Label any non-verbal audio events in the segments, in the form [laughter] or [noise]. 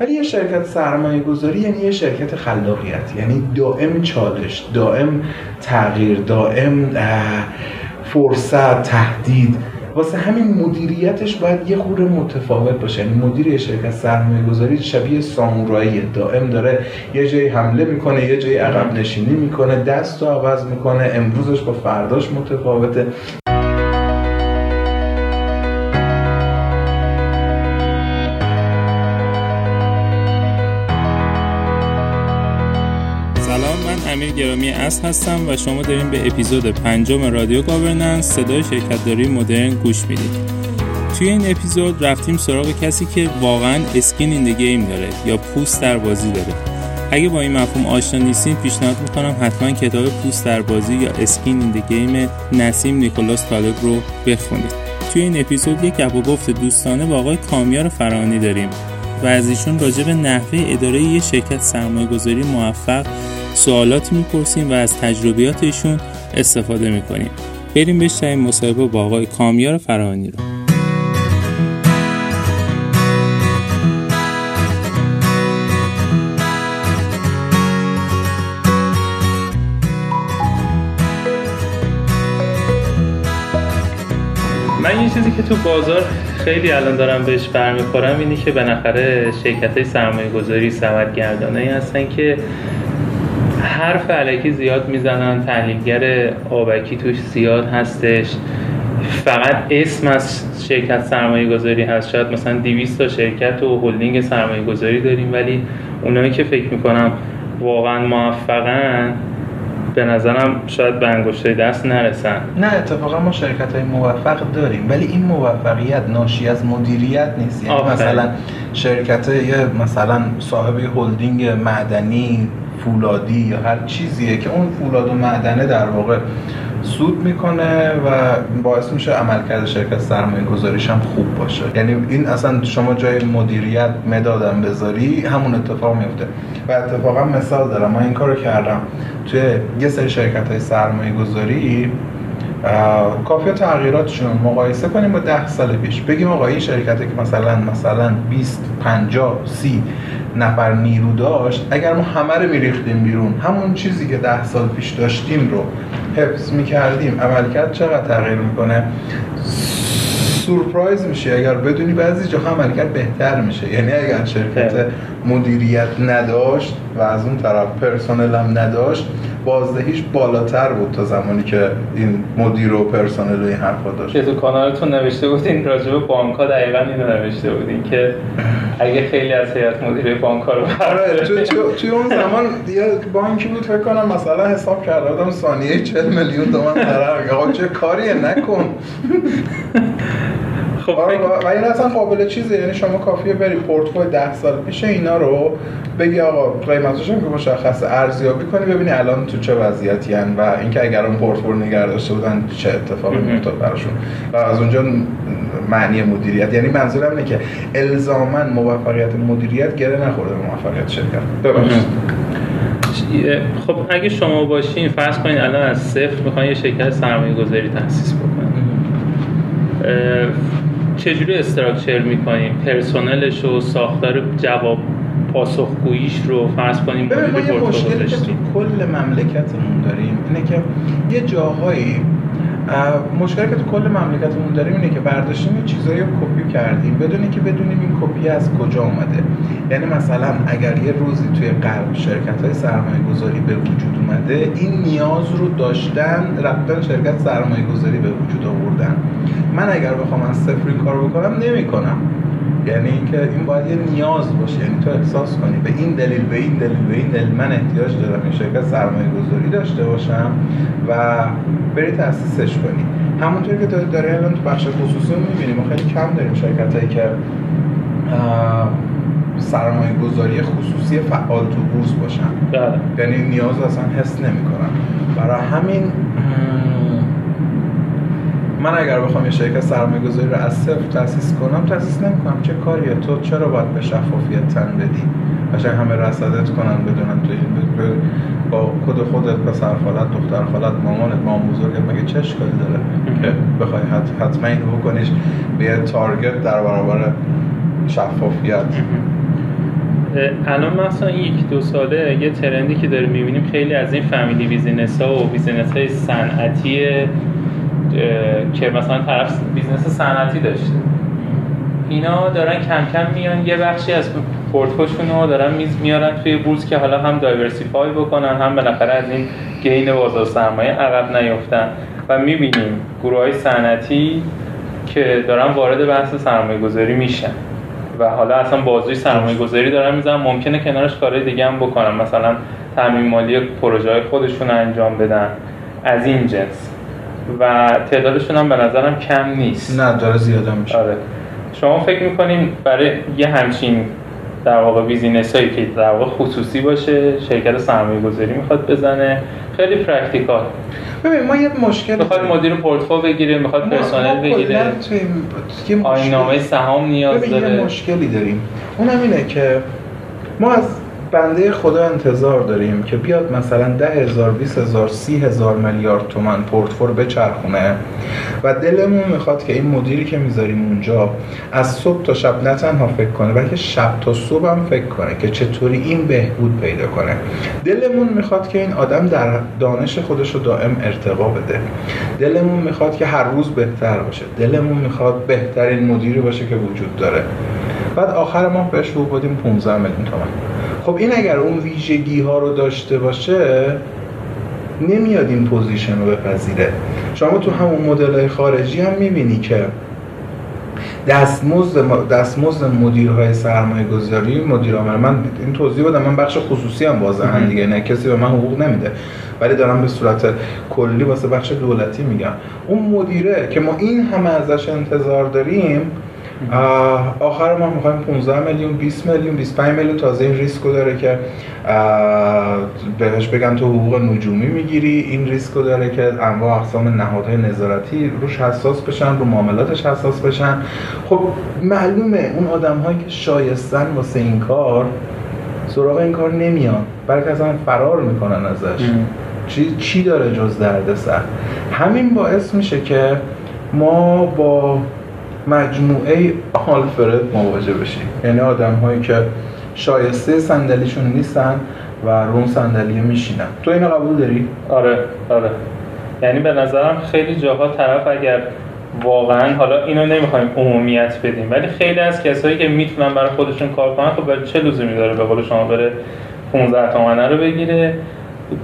ولی یه شرکت سرمایه گذاری یعنی یه شرکت خلاقیت. یعنی دائم چالش دائم تغییر دائم فرصت تهدید. واسه همین مدیریتش باید یه خورده متفاوت باشه. یعنی مدیر شرکت سرمایه گذاری شبیه سامورایی. دائم داره یه جایی حمله می‌کنه یه جایی عقب نشینی می‌کنه دست رو عوض می‌کنه امروزش با فرداش متفاوته. گرامی اصل هستم و شما داریم به اپیزود پنجم رادیو Governance صدای شرکتداری مدرن گوش می‌دید. توی این اپیزود رفتیم سراغ کسی که واقعا skin in the game داره یا پوست در بازی داره. اگه با این مفهوم آشنا نیستین پیشنهاد می‌کنم حتما کتاب پوست در بازی یا skin in the game نسیم نیکولاس طالب رو بخونید. توی این اپیزود یک گپ و گفت دوستانه با آقای کامیار فراهانی داریم و از ایشون راجع به نحوه اداره یه شرکت سرمایه گذاری موفق سوالاتی می‌پرسیم و از تجربیات ایشون استفاده می‌کنیم. بریم بشنویم مصاحبه با آقای کامیار فرهانی رو. من یه چیزی که تو بازار خیلی الان دارم بهش برمیخورم اینی که بالاخره شرکت های سرمایه گذاری سمت گردانه هستن که حرف علکی زیاد می‌زنن تحلیلگر آبکی توش زیاد هستش. فقط اسم از شرکت سرمایه گذاری هست. شاید مثلا 200 تا شرکت و هلدینگ سرمایه گذاری داریم ولی اونایی که فکر می‌کنم واقعا موفقن به نظرم شاید به انگشتای دست نرسن. نه اتفاقا ما شرکت های موفق داریم ولی این موفقیت ناشی از مدیریت نیست. یعنی مثلا شرکت مثلا صاحب هلدینگ معدنی فولادی یا هر چیزیه که اون فولاد و معدنه در واقع سود می‌کنه و باعث میشه عملکرد شرکت سرمایه گذاریش هم خوب باشه. یعنی این اصلا شما جای مدیریت مدادم بذاری همون اتفاق میفته و اتفاقا مثال دارم ما این کارو کردم. توی یه سری شرکت های سرمایه گذاری کافی تغییراتشون مقایسه کنیم با ده سال پیش. بگیم آقا این شرکتی که مثلا مثلا 20 50 30 نفر نیرو داشت اگر ما همه رو میریختیم بیرون همون چیزی که ده سال پیش داشتیم رو حفظ می‌کردیم عملکرد چقدر تغییر می‌کنه؟ سورپرایز میشه اگر بدونی بعضی جاها عملکرد بهتر میشه. یعنی اگر شرکت مدیریت نداشت و از اون طرف پرسنل هم نداشت بازدهیش بالاتر بود تا زمانی که این مدیر و پرسنل و این حرفا داشت. که تو کانالتون نوشته بودین راجع به بانک ها دقیقا اینو نوشته بودین که اگه خیلی از هیئت مدیره بانک رو آره توی اون زمان یه بانکی بود فکر کنم مثلا حساب کرده بودم ثانیه 40 میلیون تومان ضرر آقا چه کاریه؟ نکن. خب و این اصلا قابل چیزه. یعنی شما کافیه بری پورتفوی 10 سال پیش اینا رو بگی آقا قیمتش هم که مشخص ارزیابی کنی ببینی الان تو چه وضعیتی هن و اینکه اگر اون پورتفولیو نگه داشته بودن چه اتفاقی میافتاد براشون. و از اونجا معنی مدیریت. یعنی منظورم اینه که الزاما موفقیت مدیریت گره نخورده به موفقیت شرکت. ببخشید. خب اگه شما باشین فرض کنید الان از صفر می‌خواین یه شرکت سرمایه گذاری تاسیس بکنید چجوری استراکچر می‌کنیم؟ پرسنلش و ساختار جواب پاسخگوییش رو فرض کنیم ببین ما یه مشکلی که تو کل مملکتمون داریم اینه که یه جاهایی مشکلی که تو کل مملکتمون داریم اینه که برداشتیم یه چیزایی رو کپی کردیم. بدون که بدونیم این کپی از کجا اومده. یعنی مثلا اگر یه روزی توی قلب شرکت های سرمایه گذاری به وجود اومده این نیاز رو داشتن رفتن شرکت سرمایه گذاری به وجود آوردن. من اگر بخوام از صفر کار بکنم نمی‌کنم. یعنی اینکه این باید یه نیاز باشه یعنی تو احساس کنی. به این دلیل به این دلیل به این دلیل من احتیاج دارم این شرکت سرمایه گذاری داشته باشم و بری تاسیسش کنی. همونطور که داری الان تو بخش خصوصی می‌بینیم ما خیلی کم داریم شرکت هایی که سرمایه گذاری خصوصی فعال تو بورس باشن. بله. یعنی نیاز اصلا حس نمی‌کنن. برای همین من اگر بخوام یه شرکت سرمایه گذاری رو از صفر تاسیس کنم تاسیس نمی‌کنم. چه کاریه؟ تو چرا باید به شفافیت تن بدی؟ قشنگ همه رصدت کنن بدونن تو این با کد خودت پسر خالت دختر خالت مامانت مام بزرگت مگه چه اشکالی داره؟ که بخوای حتما اینو بکنیش به target در برابر شفافیت. الان مثلا یک دو ساله یه trend ی که داره می‌بینیم خیلی از این family business ها و business های صنعتی که مثلا طرف business صنعتی داشته. اینا دارن کم کم میان یه بخشی از پورتفوشون رو دارن میز میارن توی بورس که حالا هم دایورسیفای بکنن هم بالاخره از این گین بازار سرمایه عقب نیفتن. و می‌بینیم گروه های صنعتی که دارن وارد بحث سرمایه گذاری میشن. و حالا اصلا بازوی سرمایه گذاری دارن می‌زنن ممکنه کنارش کارهای دیگه هم بکنن. مثلا تامین مالی پروژه های خودشون انجام بدن. از این جنس. و تعدادشون هم به نظرم کم نیست. نه داره زیاده میشه. آره. شما فکر می‌کنیم برای یه همچین در واقع business هایی که در واقع خصوصی باشه شرکت سرمایه گذاری می‌خواد بزنه خیلی practical. ببین ما یه مشکل می‌خواد مدیر پورتفو بگیره می‌خواد پرسنل بگیره. آیین نامه سهام نیاز داره یه مشکلی داریم. اونم اینه که ما از بنده خدا انتظار داریم که بیاد مثلا ده هزار بیس هزار سی هزار میلیارد تومن پورتفول بچرخونه. و دلمون می‌خواد که این مدیری که می‌ذاریم اونجا از صبح تا شب نه تنها فکر کنه بلکه شب تا صبح هم فکر کنه که چطوری این بهبود پیدا کنه. دلمون می‌خواد که این آدم در دانش خودش رو دائم ارتقا بده. دلمون می‌خواد که هر روز بهتر باشه. دلمون می‌خواد بهترین مدیری باشه که وجود داره. بعد آخر ماه بهش رو بودیم 15 میلیون تومن خب این اگر اون ویژگی ها رو داشته باشه نمیاد این position رو بپذیره. شما تو همون مدل خارجی هم می‌بینی که دستمزد دستمزد مدیرهای سرمایه گذاری مدیر عامل من این توضیح بدم من بخش خصوصی هم هم دیگه نه کسی به من حقوق نمیده. ولی دارم به صورت کلی واسه بخش دولتی میگم. اون مدیره که ما این همه ازش انتظار داریم آخر ما می‌خوایم 15 میلیون 20 میلیون 25 میلیون. تازه این ریسکو داره که بهش بگن تو حقوق نجومی می‌گیری. این ریسکو داره که انواع اقسام نهادهای نظارتی روش حساس بشن رو معاملاتش حساس بشن. خب معلومه اون آدم هایی که شایستن واسه این کار سراغ این کار نمیان. بلکه اصلا فرار می‌کنن ازش. چی, چی داره جز دردسر؟ همین باعث میشه که ما با مجموعه آلفرد مواجه بشیم یعنی آدم هایی که شایسته صندلیشون نیستن و رون صندلی میشینن. تو اینو قبول داری؟ آره آره. یعنی به نظرم خیلی جاها طرف اگر واقعا حالا اینو نمی‌خوایم عمومیت بدیم ولی خیلی از کسایی که می‌تونن برای خودشون کار کنن خب چه لزومی داره به قول شما بره 15 تومنه رو بگیره؟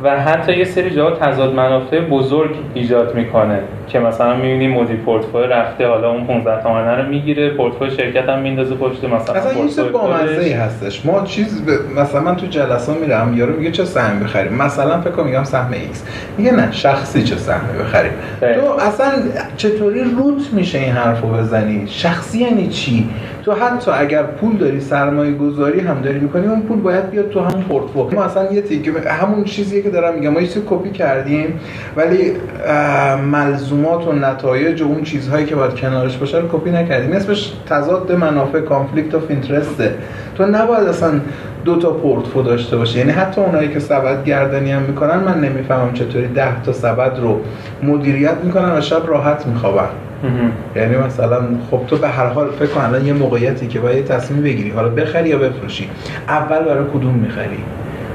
و حتی یه سری جاها تضاد منافع بزرگ ایجاد می‌کنه که مثلا می‌بینی مدیر پورتفوی رفته حالا اون 15 تومنه رو می‌گیره پورتفوی شرکت هم میندازه پشت مثلا اصلا یه چیز بامزه هستش. ما چیز ب... مثلا من تو جلسه میرم یارو میگه چه سهم بخریم؟ مثلا فکر کنم میگم سهم X. میگه نه شخصی چه سهمی بخریم؟ تو اصلا چطوری روت میشه این حرفو بزنی؟ شخصی یعنی چی؟ تو حتی اگر پول داری سرمایه گذاری هم داری می‌کنی اون پول باید بیاد تو همون پورتفولیو ما اصلا یه تیکه همون چیزیه که دارم میگم. ما یه کپی کردیم ولی ملزومات و نتایج و اون چیزهایی که باید کنارش باشه رو کپی نکردیم. اسمش تضاد منافع conflict of interest ه تو نباید اصلا دو تا پورتفو داشته باشه یعنی حتی اونایی که سبد گردنی هم می‌کنن من نمی‌فهمم چطوری ده تا سبد رو مدیریت می‌کنن و شب راحت میخوابن. یعنی مثلا خب تو به هر حال فکر کن الان یه موقعیتی که باید تصمیم بگیری. حالا بخری یا بفروشی؟ اول برای کدوم می‌خری؟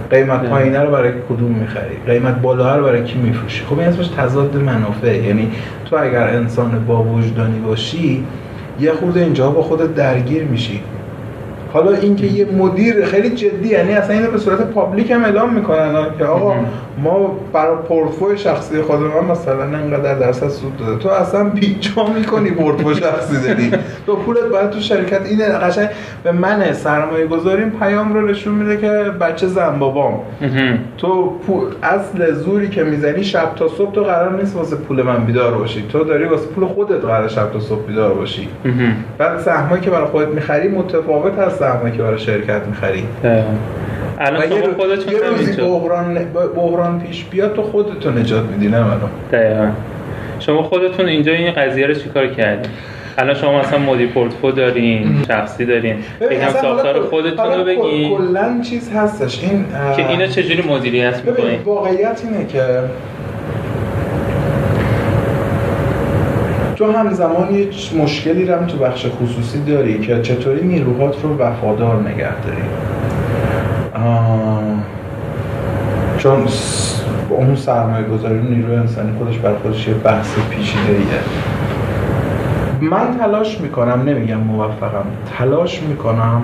قیمت پایینه رو برای کدوم می‌خری؟ قیمت بالا رو برای کی میفروشی؟ خب این اسمش تضاد منافع. یعنی تو اگر انسان با وجدانی باشی یه خورده اینجا با خودت درگیر میشی. حالا اینکه یه مدیر خیلی جدی یعنی اصلا اینو به صورت پابلیک هم اعلام می‌کنن که آقا ما برای پورتفوی شخصی خودمون مثلا انقدر درصد سود داده. تو اصلا پیچا می‌کنی پورتفوی شخصی داری تو پولت باید تو شرکت این قشنگ. به من سرمایه گذاریم پیام رو نشون میده که بچه زن بابام تو اصل زوری که می‌زنی شب تا صبح تو قرار نیست واسه پول من بیدار باشی. تو داری واسه پول خودت قرار شب تا صبح بیدار باشی. بعد سهمایی که برای خودت می‌خری متفاوت از سهمایی که برای شرکت می‌خری. الان شما خودتون یه روزی بحران بحران پیش بیاد تو خودتو نجات میدی نه منو. دقیقاً. شما خودتون اینجا این قضیه رو چیکار کردین؟ الان شما مثلا مدیر پورتفو دارین شخصی دارین. یکم ساختار خودتون رو بگین. کلا چیز هستش. این که اینو چجوری مدیریت می‌کنین؟ واقعیت اینه که تو همزمان یه مشکلی رو تو بخش خصوصی داری که چطوری نیروهات رو وفادار نگه داری؟ چون اون سرمایه گذاری نیروی انسانی خودش بر خودش یه بحث پیچیده ایه من تلاش می‌کنم نمیگم موفقم تلاش می‌کنم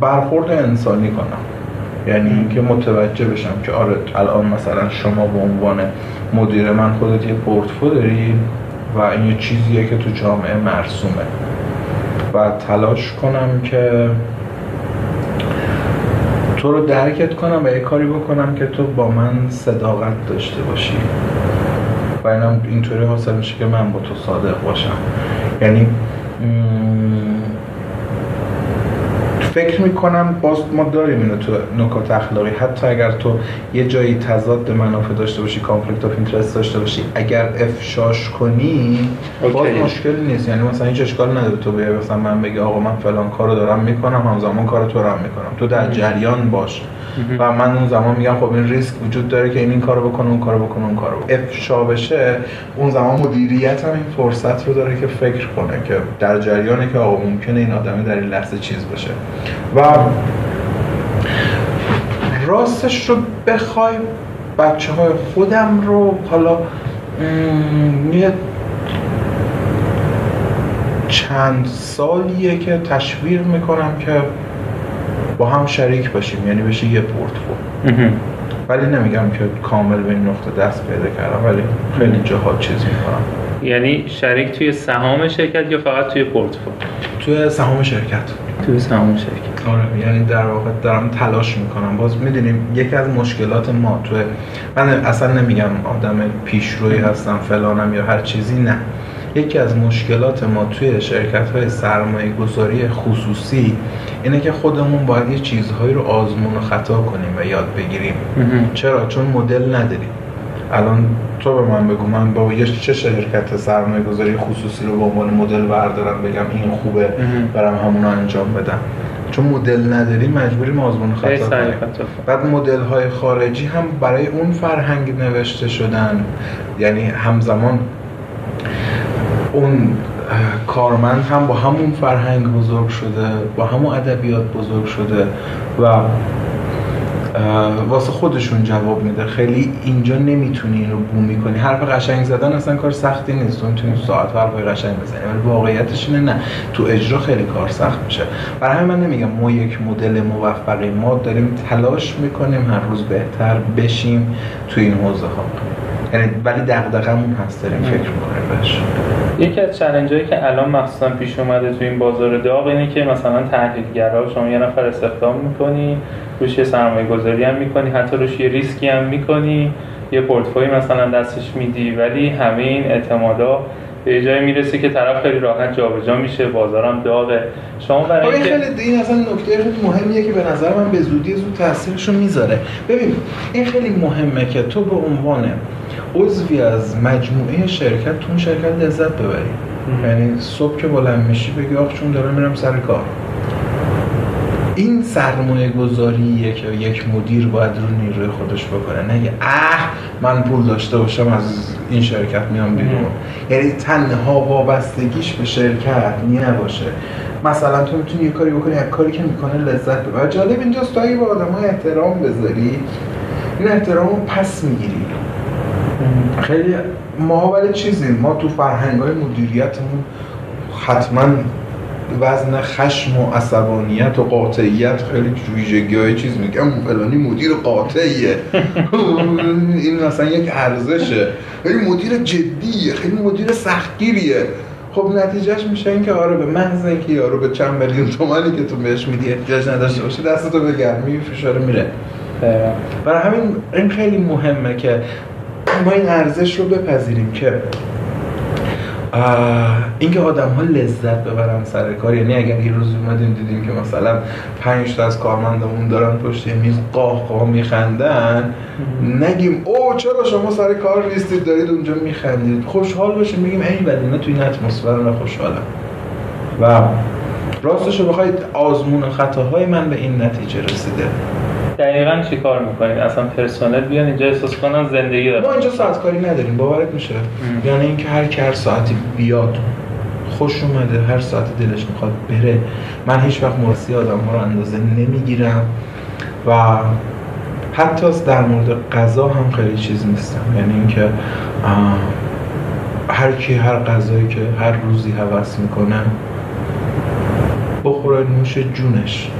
برخورد انسانی کنم. یعنی اینکه متوجه بشم که آره الان مثلا شما به عنوان مدیر من خودت یه پورتفو داری و این یه چیزیه که تو جامعه مرسومه. و تلاش کنم که تو رو درکت کنم و یه کاری بکنم که تو با من صداقت داشته باشی. و اینم اینطوری حاصل میشه که من با تو صادق باشم. یعنی فکر می‌کنم باز ما داریم اینو تو نکات اخلاقی. حتی اگر تو یه جایی تضاد منافع داشته باشی conflict of interest داشته باشی اگر افشاش کنی باز مشکلی نیست. یعنی مثلا هیچ اشکال نداره تو بیای مثلا من بگی آقا من فلان کارو دارم می‌کنم همزمان کار تو هم می‌کنم. تو در جریان باش. و من اون زمان میگم خب این ریسک وجود داره که این این کارو بکنه اون کارو بکنه اون کارو بکنه افشا بشه اون زمان مدیریت هم این فرصت رو داره که فکر کنه که در جریانه که آقا ممکنه این آدمی در این لحظه چیز باشه. و راستش رو بخوای بچه های خودم رو حالا یه چند سالیه که تشویق می‌کنم که با هم شریک باشیم یعنی بشه یه پورتفو ولی نمیگم که کامل به این نقطه دست پیدا کردم ولی خیلی جاها چیز می‌کنم. یعنی شریک توی سهام شرکت یا فقط توی پورتفو توی سهام شرکت. توی سهام شرکت آره یعنی در واقع دارم تلاش می‌کنم. باز می‌دونیم یکی از مشکلات ما توی من اصلا نمیگم آدم پیشروی هستم فلانم یا هر چیزی نه. یکی از مشکلات ما توی شرکت های سرمایه گذاری خصوصی اینه که خودمون باید یه چیزهایی رو آزمون و خطا کنیم و یاد بگیریم. چرا؟ چون مدل نداریم. الان تو به من بگو. من با یه چه شرکت سرمایه گذاری خصوصی رو به عنوان مدل بردارم بگم این خوبه برم همون انجام بدم. چون مدل نداریم مجبوریم آزمون خطا کنیم بعد مدل های خارجی هم برای اون فرهنگ نوشته شدن. یعنی همزمان اون کارمند هم با همون فرهنگ بزرگ شده با همون ادبیات بزرگ شده و واسه خودشون جواب میده. خیلی اینجا نمی‌تونی اینو بومی کنی حرف قشنگ زدن اصلا کار سختی نیست. تو می‌تونی ساعت حرف قشنگ بزنی. ولی واقعیتش اینه نه. تو اجرا خیلی کار سخت میشه. برای همین من نمیگم ما یک مدل موفقی ما داریم تلاش می‌کنیم هر روز بهتر بشیم تو این حوزه ها یعنی ولی دغدغمون هست داریم فکر می‌کنیم بهش یکی از چالنجایی که الان مخصوصا پیش اومده تو این بازار داغ اینه که مثلا تحلیلگرا شما یه نفر استخدام می‌کنی روش یه سرمایه گذاری هم می‌کنی حتی روش یه ریسکی هم می‌کنی یه پورتفوی مثلا دستش میدی ولی همه این اعتمادا به جایی می‌رسه که طرف خیلی راحت جابجا میشه بازارم داغه. شما برای اینکه خیلی این اصلا نکته خیلی مهمیه که به نظر من به زودی زود تاثیرشو می‌ذاره. ببین این خیلی مهمه که تو به عنوان عضوی از مجموعه شرکت تو اون شرکت لذت ببری یعنی صبح که بلند میشی بگی آخ چون دارم میرم سر کار. این سرمایه گذاریه که یک مدیر باید رو نیروی خودش بکنه. نگه اه من پول داشته باشم از این شرکت میام بیرون. یعنی تنها وابستگیش به شرکت نباشه. مثلا تو می‌تونی یه کاری بکنی از کاری که می‌کنه لذت ببر. جالب اینجاست تو اگه به آدم های احترام بذاری. این احترام رو پس می‌گیری. خیلی ما ولی چیزیم. ما تو فرهنگ های مدیریتمون حتما وزن خشم و عصبانیت و قاطعیت خیلی ویژگی های چیز میگم فلانی مدیر قاطعیه. [laughs] این مثلا یک ارزشه. خیلی مدیر جدیه. خیلی مدیر سختگیریه. خب نتیجهش میشه این که آره به محض اینکه یارو به چند میلیون تومانی که تو بهش میدی احتیاج نداشته باشه دستتو به گرمی فشار میره. برای همین این خیلی مهمه که ما این ارزش رو بپذیریم که اینکه آدم ها لذت ببرن سر کار یعنی اگر یه روز اومدیم دیدیم که مثلا پنج تا از کارمندمون دارن پشت میز قاه قاه میخندن نگیم او چرا شما سر کار نیستید دارید اونجا میخندید؟ خوشحال باشیم میگیم ای ولی نه توی این اتمسفر من خوشحالم. و راستش رو بخواید آزمون خطاهای من به این نتیجه رسیده. دقیقا چی کار می‌کنید؟ اصلا پرسنل بیان اینجا احساس کنن زندگی دارن. ما اینجا ساعت کاری نداریم باورت میشه. یعنی اینکه هر کی هر ساعتی بیاد خوش اومده هر ساعت دلش می‌خواد بره. من هیچ وقت مرسی آدم ها رو اندازه نمی‌گیرم و حتی در مورد غذا هم خیلی چیز نیستم. یعنی اینکه هر کی هر غذایی که هر روزی هوس می‌کنه بخوره نوش جونش.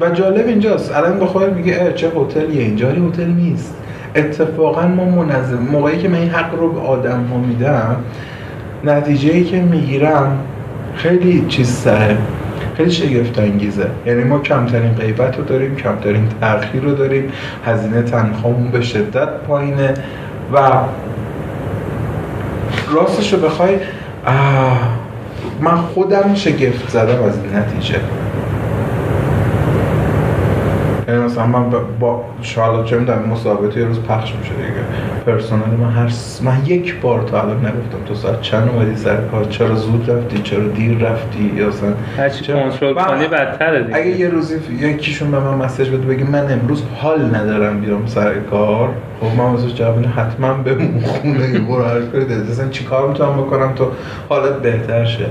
و جالب اینجاست. الان با خودت میگه چه هتلیه. اینجا هتل نیست. اتفاقا ما منظم موقعی که من این حق رو به آدم ها میدم نتیجه ای که می‌گیرم خیلی چیز سره. خیلی شگفت انگیزه یعنی ما کمترین غیبت رو داریم کمترین تأخیر رو داریم. هزینه تنخواهمون به شدت پایینه. و راستش رو بخوای من خودم شگفت زدم از این نتیجه. مثلا من با شالا چه می‌دونم مسابقه یه روز پخش میشه دیگه. پرسنل من هر س... من یک بار تا الان نگفتم تو ساعت چند اومدی سر کار؟ چرا زود رفتی؟ چرا دیر رفتی؟ یا مثلا هرچی کنترل کنی بدتره دیگه. اگه یه روزی یکیشون به من مسیج بده بگه من امروز حال ندارم بیام سر کار خب من واسه جواب حتما به خونه برو هر کاری اصلا چیکار می‌تونم بکنم تو حالت بهتر شه؟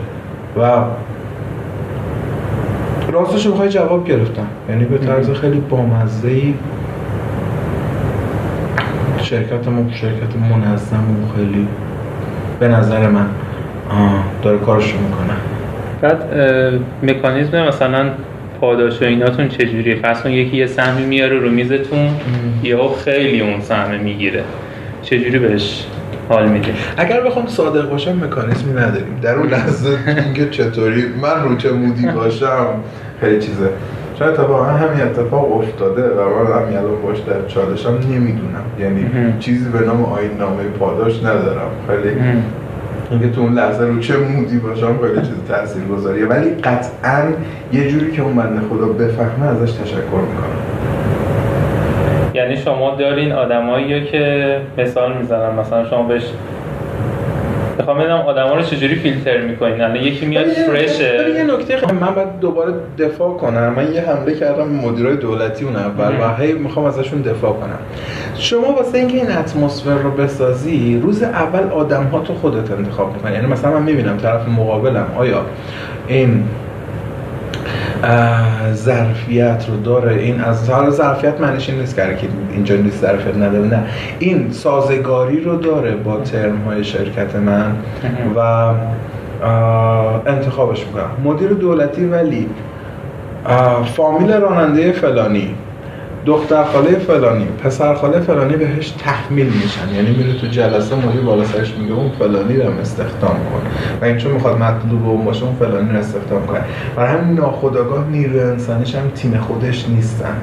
و راستش رو جواب گرفتم. یعنی به طرز خیلی بامزه ای شرکت ما شرکت منظم و خیلی به نظر من داره کارشو می‌کنه. بعد مکانیزم مثلا پاداش و ایناتون چجوریه؟ فرض یکی یه سهمی میاره رو میزتون یهو خیلی اون سهم می‌گیره. چجوری بهش حال میده اگر بخوام صادق باشم مکانیزمی نداریم. در اون لحظه [laughs] اینکه چطوری؟ من رو چه مودی باشم؟ خیلی چیزه. شاید اتفاقا همین اتفاق افتاده و من همین الان باش در چالشم نمی‌دونم. یعنی چیزی به نام آین نامه پاداش ندارم. خیلی اینکه تو اون لحظه رو چه مودی باشم خیلی چیز تاثیر گذاریه ولی قطعا یه جوری که اون بنده خدا بفهمه ازش تشکر می‌کنم. یعنی شما دارین آدمایی که مثال می‌زنم. مثلا شما بهش می‌خوام بدونم آدما رو چجوری فیلتر می‌کنین؟ الان یکی میاد فرشه یه نکته من باید دوباره دفاع کنم. من یه حمله کردم مدیرای دولتی اون اول و هی می‌خوام ازشون دفاع کنم. شما واسه اینکه این اتمسفر رو بسازی روز اول آدم ها تو خودت انتخاب می‌کنی. یعنی مثلا من می‌بینم طرف مقابلم آیا این ظرفیت رو داره. این از حال ظرفیت معنیش این نیست که اینجا نیست ظرفیت نداره. نه. این سازگاری رو داره با ترم های شرکت من و انتخابش می‌کنم. مدیر دولتی ولی فامیل راننده فلانی. دختر خاله فلانی پسر خاله فلانی بهش تحمیل میشن. یعنی میره تو جلسه مدیر بالا سرش میگه اون فلانی رو استخدام کن. و این چون می‌خواد مطلوب اون باشه اون فلانی رو استخدام کنه. برای همین ناخداگاه نیروی انسانیش هم تیم خودش نیستن.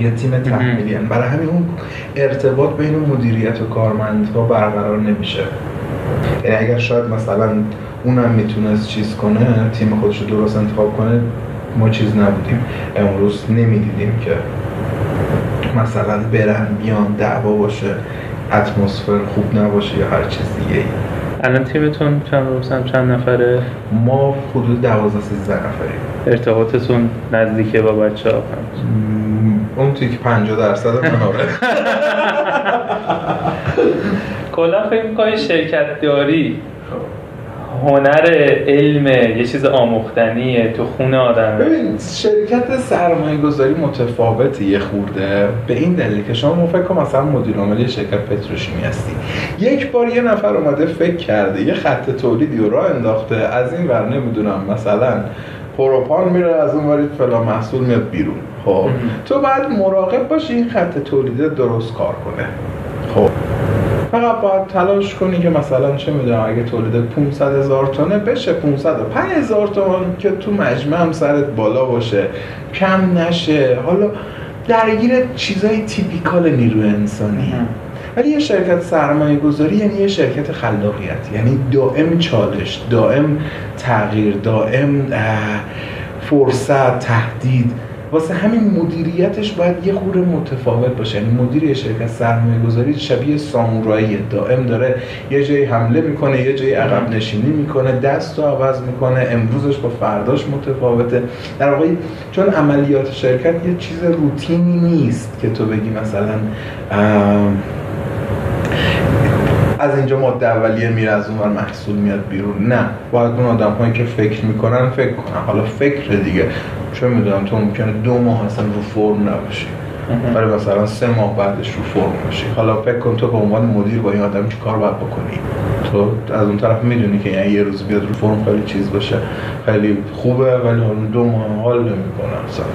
یه تیم تحمیلی برای همین اون ارتباط بین مدیریت و کارمندها برقرار نمیشه. یعنی اگر شاید مثلا اونم می‌تونست چیز کنه تیم خودش رو درست انتخاب کنه ما چیز نبودیم. امروز نمی‌دیدیم که مثلا برن بیان دعوا باشه اتمسفر خوب نباشه یا هر چیز دیگه الان تیمتون چند روزم چند نفره؟ ما حدود دوازده سیزده نفریم. ارتباطتون نزدیکه با بچه ها اون توی که پنجا درصد من آره [laughs] کلا فکر می‌کنی شرکت داری؟ هنر علم یه چیز آموختنیه تو خونه آدم. ببین شرکت سرمایه گذاری متفاوته یه خورده. به این دلیل که شما فکر کنم مثلا مدیر عامل شرکت پتروشیمی هستی. یک بار یه نفر اومده فکر کرده یه خط تولیدی رو راه انداخته از این ور نمی‌دونم مثلا پروپان میره از اون ورید فلان محصول میاد بیرون. خب تو باید مراقب باشی این خط تولیده درست کار کنه. فقط باید تلاش کنی که مثلا چه می‌دونم اگه تولید 500 هزار تونه بشه 505 هزار تومن که تو مجمع هم سرت بالا باشه کم نشه. حالا درگیر چیزای تیپیکال نیروی انسانی. ولی یه شرکت سرمایه گذاری یعنی یه شرکت خلاقیت. یعنی دائم چالش دائم تغییر دائم فرصت تهدید. واسه همین مدیریتش باید یه خوره متفاوت باشه. یعنی مدیر یه شرکت سرمایه گذاری شبیه سامورایی. دائم داره یه جایی حمله می‌کنه یه جایی عقب نشینی می‌کنه دست رو عوض می‌کنه امروزش با فرداش متفاوته. در واقع چون عملیات شرکت یه چیز روتینی نیست که تو بگی مثلا از اینجا ماده اولیه میره از اون محصول میاد بیرون. نه. باید اون آدم هایی که فکر می‌کنن فکر کنن. حالا فکر دیگه. چه می‌دونم تو ممکنه دو ماه اصلا رو فرم نباشی. ولی مثلا سه ماه بعدش رو فرم باشی. حالا فکر کن تو به عنوان مدیر با این آدم چی کار باید بکنی؟ تو از اون طرف می‌دونی که یعنی یه روز بیاد رو فرم خیلی چیز باشه. خیلی خوبه ولی دو ماه حال نمی‌کنه اصلا.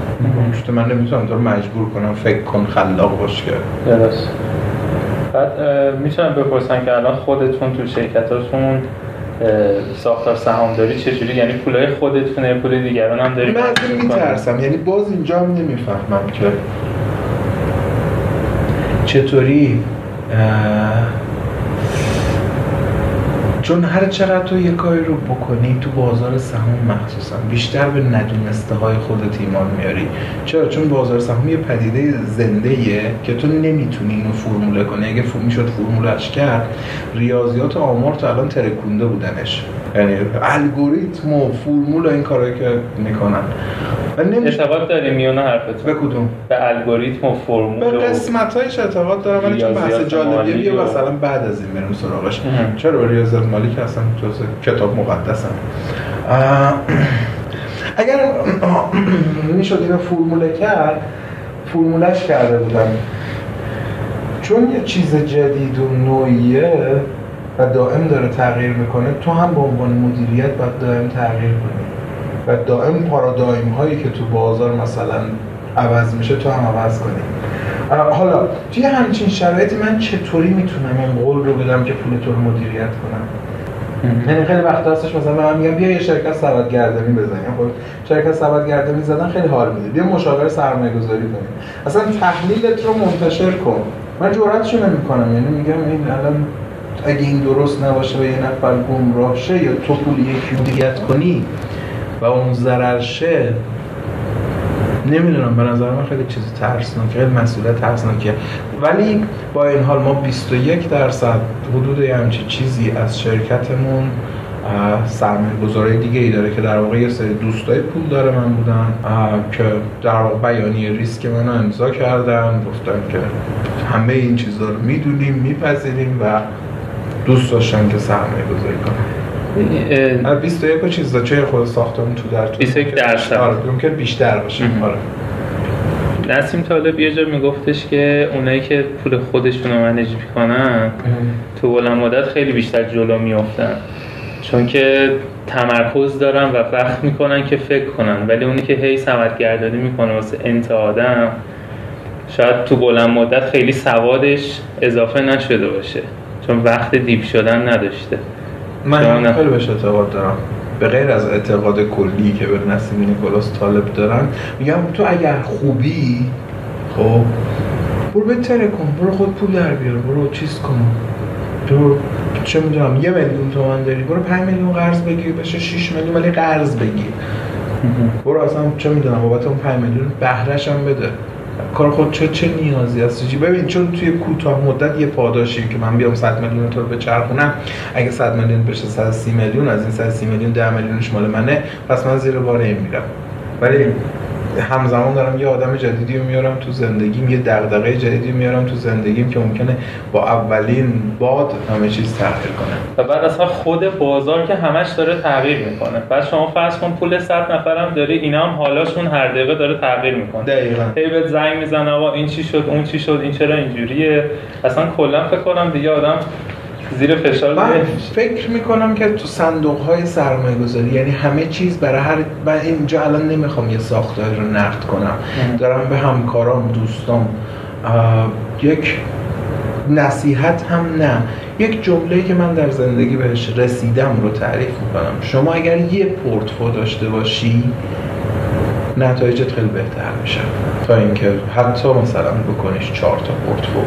من نمی‌تونم تو رو مجبور کنم فکر کن خلاق باش که. درست. بعد می‌تونم بپرسن که الان خودتون تو شرکتاتون ساختار سهامداری چجوری؟ یعنی پولای خودتونه پول دیگران هم داری من میترسم. یعنی باز اینجا هم نمی‌فهمم که چطوری؟ چون هر چقدر تو یه کاری رو بکنی تو بازار سهام مخصوصا بیشتر به ندونسته های خودت ایمان میاری. چرا؟ چون بازار سهام یه پدیده زنده که تو نمی‌تونی اینو فرموله کنی. اگه می‌شد فرمولش کرد ریاضیات آمار تو الان ترکونده بودنش. یعنی الگوریتم و فرمول این کارهایی که می‌کنن. اعتقاد داری میونه حرفت؟ به کدوم؟ به الگوریتم و فرمول به قسمت هایش اعتقاد دارم ولی چون بحث جالبیه بیا مثلا بعد از این بریم سراغش. چرا ریاضیات مالی که اصلا جز کتاب مقدس هم. اگر می‌شد اینو فرموله کرد فرمولش کرده بودم. چون یه چیز جدید و نوعیه و دائم داره تغییر می‌کنه تو هم به عنوان مدیریت باید دائم تغییر کنی. و دائم پارادایم هایی که تو بازار مثلا عوض میشه تو هم عوض کنی. حالا توی همچین شرایطی من چطوری می‌تونم این قول رو بدم که پول تو رو مدیریت کنم؟ یعنی خیلی وقت هستش مثلا من میگم بیا یه شرکت سبد گردانی بزنیم. خب شرکت سبد گردانی زدن خیلی حال میده. بیا مشاور سرمایه گذاری کنیم. اصلا تحلیلت رو منتشر کن. من جرأتشو نمی‌کنم. یعنی میگم این الان اگه این درست نباشه و یه نفر گمراه شه یا تو پول یکی کنی و اون ضرر شه نمی‌دونم به نظر من خیلی چیز ترسناکه خیلی مسئولیت ترسناکه ولی با این حال ما 21 درصد حدود همچی چیزی از شرکتمون سرمایه گذاری دیگه ای داره که در واقع یه سری دوستای پول داره من بودن که در واقع بیانیه ریسک منو امضا کردن گفتن که همه این چیزا رو می‌دونیم میپذیریم و دوست داشتن که سرمایه گذاری کنن. 21 چیز دا چه خود ساختمون تو در 21 درصد آره ممکن بیشتر باشه. آره. نسیم طالب یه جا میگفتش که اونایی که پول خودشون رو منیج می‌کنن تو بلند مدت خیلی بیشتر جلو میافتن. چون که تمرکز دارن و وقت می‌کنن که فکر کنن. ولی اونی که هی سمت گردانی می‌کنه واسه انت آدم شاید تو بلند مدت خیلی سوادش اضافه نشده باشه. چون وقت دیپ شدن نداشته. من خیلی بهش اعتقاد دارم. به غیر از اعتقاد کلی که به نسیم نیکولاس طالب دارن میگم تو اگر خوبی خب برو بهتره کن برو خود پول در بیار برو چیز کن. تو چه می‌دونم یه میلیون تومن داری برو 5 میلیون قرض بگیر بشه 6 میلیون ولی قرض بگیر. برو اصلا چه می‌دونم بابت اون 5 میلیون بهرهش هم بده. کار خود چه چه نیازی هست؟ ببین چون توی کوتاه مدت یه پاداشی که من بیام 100 میلیون تو رو بچرخونم اگه 100 میلیون بشه 130 میلیون از این 130 میلیون 10 میلیونش مال منه پس من زیر بار این میرم. ولی همزمان دارم یه آدم جدیدی رو میارم تو زندگیم یه دغدغه جدیدی میارم تو زندگیم که ممکنه با اولین باد همه چیز تغییر کنه. و بعد اصلا خود بازار که همش داره تغییر می‌کنه. بعد شما فرض کن پول 100 نفرم داری اینا هم حالاشون هر دقیقه داره تغییر می‌کنه. دقیقاً. هی بهت زنگ می‌زنه آقا این چی شد اون چی شد این چرا اینجوریه؟ اصلا کلا فکر کنم دیگه آدم زیر فشار من فکر می‌کنم که تو صندوق های سرمایه گذاری یعنی همه چیز برای هر من اینجا الان نمی‌خوام یه ساختاری رو نقد کنم. دارم به همکارام دوستام یک نصیحت هم نه. یک جمله که من در زندگی بهش رسیدم رو تعریف می‌کنم. شما اگر یه پورتفو داشته باشی نتایجت خیلی بهتر میشه. تا اینکه حتی مثلا بکنیش چهار تا پورتفو.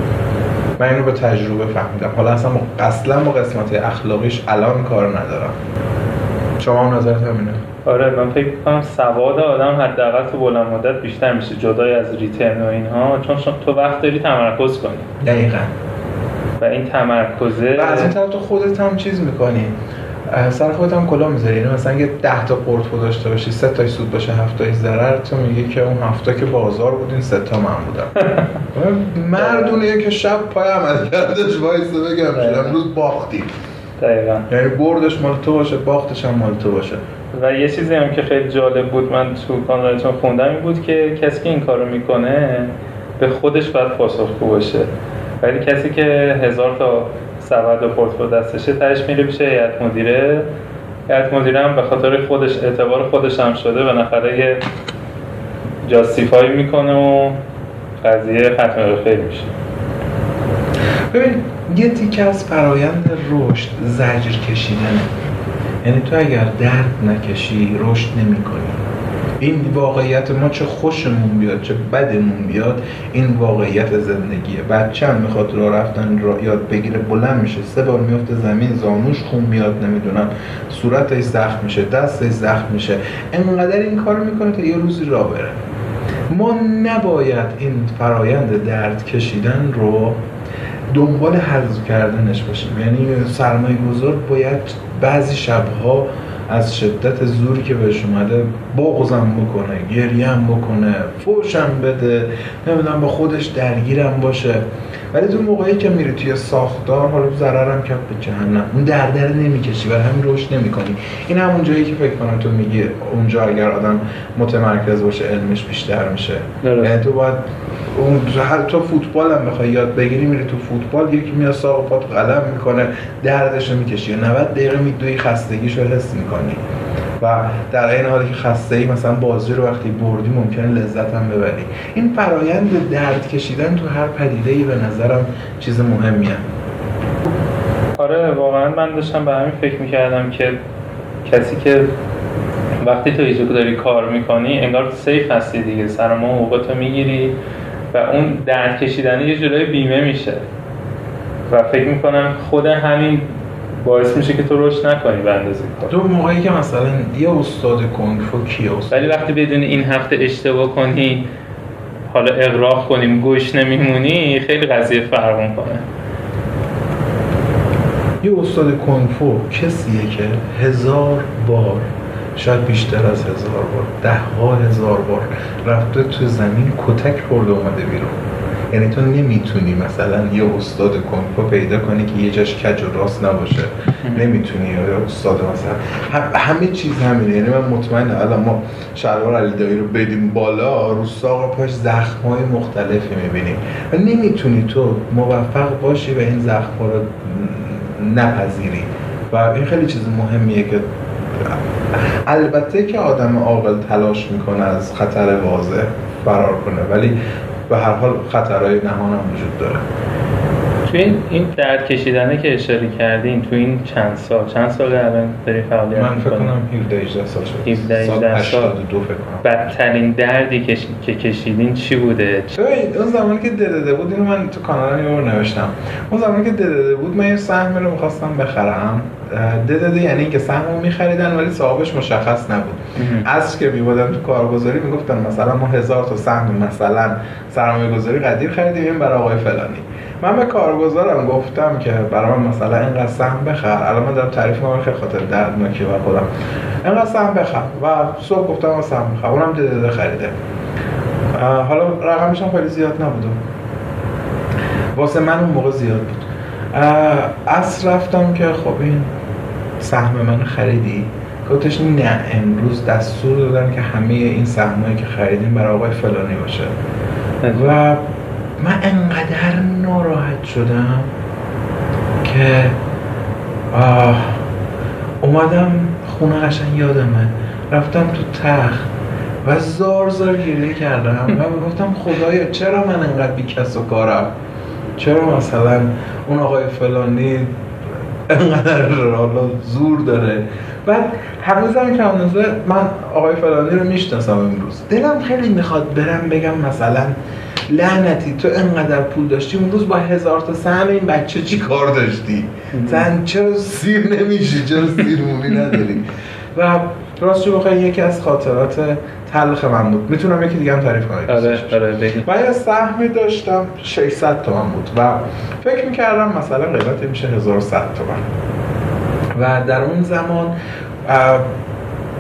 من اینو به تجربه فهمیدم. حالا اصلا اصلا با قسمت اخلاقیش الان کار ندارم. شما هم نظرت همینه آره من فکر کنم سواد آدم حداقل تو بلند مدت بیشتر میشه. جدای از ریترن و اینها. چون تو وقت داری تمرکز کنی. دقیقا. و این تمرکزه و از این طرف تو خودت هم چیز می‌کنی. سر خودت هم کلا می‌ذاری؟ یعنی مثلا اگه 10 تا پورتفو داشته باشی سه تای سود باشه 7 تای ضرر تو میگی که اون هفته که بازار بودین سه تا من بودم. [laughs] مردونه که شب پای عمل کردش وایسه بگم شد امروز باختیم دقیقا. یعنی بردش مال تو باشه باختش هم مال تو باشه. و یه چیزی هم که خیلی جالب بود من تو کانالتون خوندم این بود که کسی که این کارو می‌کنه به خودش باید پاسخگو باشه. ولی کسی که هزار تا سبد و پورتفولیو دستشه تهش میره پیش هیئت مدیره. هیئت مدیره هم به خاطر خودش اعتبار خودش هم شده نفره یه جاستیفای می‌کنه و قضیه ختم به خیر میشه. ببین یه تیکه از فرایند رشد زجر کشیدنه. یعنی تو اگر درد نکشی رشد نمی این واقعیت ما چه خوشمون بیاد چه بدمون بیاد این واقعیت زندگیه. بچه هم می‌خواد راه رفتن را یاد بگیره بلند میشه سه بار میفته زمین زانوش خون میاد نمی‌دونم صورتش زخم میشه دستش زخم میشه. انقدر این کار می‌کنه تا یه روزی راه بره. ما نباید این فرایند درد کشیدن رو دنبال حذف کردنش باشیم. یعنی سرمایه گذار باید بعضی شبها از شدت زوری که بهش اومده بغزم بکنه گریم بکنه فوشم بده نمی‌دونم با خودش درگیرم باشه. ولی تو موقعی که میری توی ساختار حالا ضررم کرد به جهنم. اون دردر نمی‌کشی و همین رشد نمی‌کنی. این همون جایی که فکر کنم تو میگی اونجا اگر آدم متمرکز باشه علمش بیشتر میشه. یعنی تو باید اون هر تو فوتبال هم بخوای یاد بگیری میری تو فوتبال یکی میاد ساق پات قلم می‌کنه دردش رو می‌کشی. 90 دقیقه میدوی خستگیش رو حس می‌کنی. و در این حالی که خسته ای مثلا بازی رو وقتی بردی ممکنه لذت هم ببری. این فرایند درد کشیدن تو هر پدیده ای به نظرم چیز مهمیه. آره واقعا من داشتم به همین فکر می‌کردم که کسی که وقتی تو ایجو داری کار می‌کنی انگار سیف هستی دیگه. سر ما حقوقتو می‌گیری. و اون درد کشیدن یه جلوی بیمه میشه. و فکر می‌کنم خود همین باعث میشه که تو رشد نکنی به اندازه کار. تو موقعی که مثلا یه استاد کنگفو کیه ولی وقتی بدونی این هفته اشتباه کنی حالا اقراق کنیم گوش نمیمونی خیلی قضیه فرق می‌کنه. یه استاد کنگفو کسیه که هزار بار شاید بیشتر از هزار بار ده ها هزار بار رفته تو زمین کتک خورده اومده بیرون. یعنی تو نمی‌تونی مثلا یه استاد کنفو پیدا کنی که یه جاش کج و راست نباشه. نمی‌تونی یا استاد مثلا. همه چیز همینه. یعنی من مطمئن الان ما شلوار علی دایی رو بدیم بالا رو ساق پاش زخم های مختلفی می‌بینیم. و نمی‌تونی تو موفق باشی و این زخم رو نپذیری. و این خیلی چیز مهمیه که البته که آدم عاقل تلاش می‌کنه از خطر واضح فرار کنه ولی به هر حال خطرهای نهان هم وجود داره. تو این این درد کشیدنه که اشاره کردین تو این چند سال. چند سال الان داری فعالیت من فکر کنم 17 18 سال شد. 17 18 سال. دو فکر کنم. بدترین دردی که که کشیدین چی بوده؟ اون زمانی که ددده بود اینو من تو کانالم یه نوشتم. اون زمانی که ددده بود من یه سهم رو می‌خواستم بخرم. ددده یعنی اینکه سهمو میخریدن ولی صاحبش مشخص نبود. از که میبودن تو کارگزاری می‌گفتن مثلا ما هزار تا سهم مثلا سرمایه گذاری قدیر خریدیم این برای آقای فلانی. من به کارگزارم گفتم که برای مثلا اینقدر سهم بخر. الان من دارم تعریف می‌کنم خیلی خاطر دردناکی و خودم. اینقدر سهم بخر و صبح گفتم سهم بخر اونم دده خریده. حالا رقمش هم خیلی زیاد نبود. واسه من اون موقع زیاد بود. اصر رفتم که خب این سهم من خریدی. گفتش نه امروز دستور دادن که همه این سهمایی که خریدیم برای آقای فلانی باشه. و من انقدر ناراحت شدم که آه اومدم خونه قشنگ یادمه. رفتم تو تخت و زار زار گریه کردم و گفتم خدایا چرا من انقدر بی و کارم؟ چرا مثلا اون آقای فلانی انقدر حالا زور داره؟ بعد هنوزم که هنوزه من آقای فلانی رو می‌شناسم امروز. دلم خیلی می‌خواد برم بگم مثلا لعنتی تو انقدر پول داشتی؟ اون روز با هزار تا سهم این بچه چی کار داشتی؟ زن چرا سیر نمیشی؟ چرا سیر مومی نداری؟ و راست بخوای یکی از خاطرات تلخ من بود. می‌تونم یکی دیگه هم تعریف کنم. آره آره من یه سهمی داشتم 600 تومن بود و فکر می‌کردم مثلا قیمت میشه 1100 تومن. و در اون زمان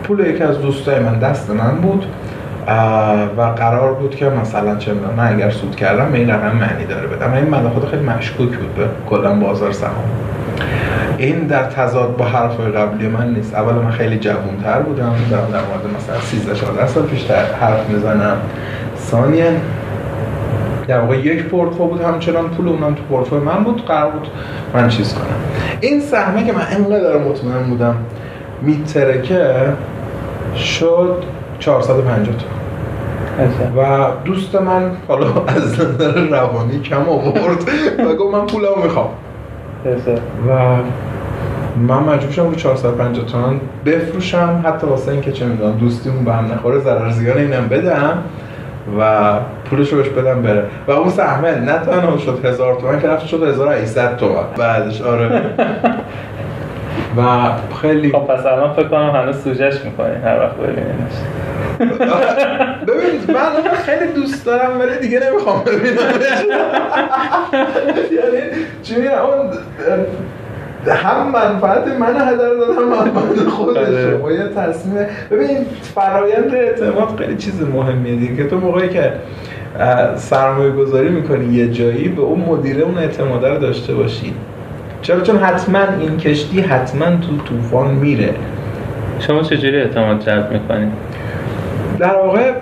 پول یکی از دوستای من دست من بود. و قرار بود که مثلا چه من اگر سود کردم به این رقم معنی داره بدم. این من خود خیلی مشکوک بود به کلا بازار سهام. این در تضاد با حرف قبلی من نیست. اول من خیلی جوانتر بودم دارم در مورد مثلا 13 14 سال پیشتر حرف می‌زنم. ثانیا در واقع یک پورتفو بود همچنان پول اونم تو پورتفو من بود قرار بود من چیز کنم. این سهمه که من انقدر مطمئن بودم میترکه شد 450 تا. و دوست من حالا از نظر روانی کم آورد. و گفت من پولمو می‌خوام. و من مجبور شدم رو 450 تومن بفروشم حتی واسه اینکه چه می‌دونم دوستیمون به هم نخوره ضرر زیان اینم بدم و پولش رو بهش بدم بره. و اون سهمه نه تنها شد هزار تومن که رفت شد 1800 تومن بعدش آره. [laughs] و خیلی خب پس الان فکر کنم هنوز سوجش می‌کنین هر وقت ببینینش ببینید من خیلی دوست دارم ولی دیگه نمی‌خوام ببینم [laughs] یعنی چی اون هم منفعت من هدر دادم منفعت خودش آره. با یه تصمیم. ببین فرایند اعتماد خیلی چیز مهمیه دیگه. که تو موقعی که سرمایه گذاری می‌کنی یه جایی به اون مدیره اون اعتماد رو داشته باشی. چرا؟ چون حتما این کشتی حتما تو طوفان میره. شما چجوری اعتماد جلب می‌کنید در واقع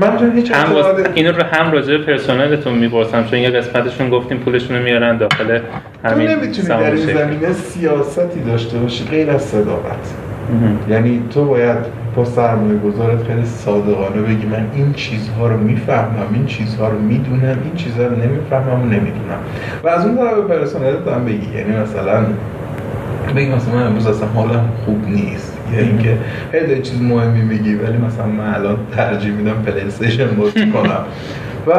من چون هیچ هم اینو رو هم راجع پرسنلتون می‌پرسم چون یه قسمتشون گفتیم پولشون رو میارن داخل همین تو نمی‌تونی در این زمینه سیاستی داشته باشی غیر از صداقت. یعنی تو باید با سرمایه گذارت خیلی صادقانه بگی من این چیزها رو می‌فهمم این چیزها رو می‌دونم این چیزها رو نمی‌فهمم و نمی‌دونم. و از اون طرف پرسنلت هم بگی. یعنی مثلا بگی مثلا من امروز اصلا حالم خوب نیست. یا اینکه خیلی چیز مهمی میگی ولی مثلا من الان ترجیح میدم پلی استیشن بازی کنم. و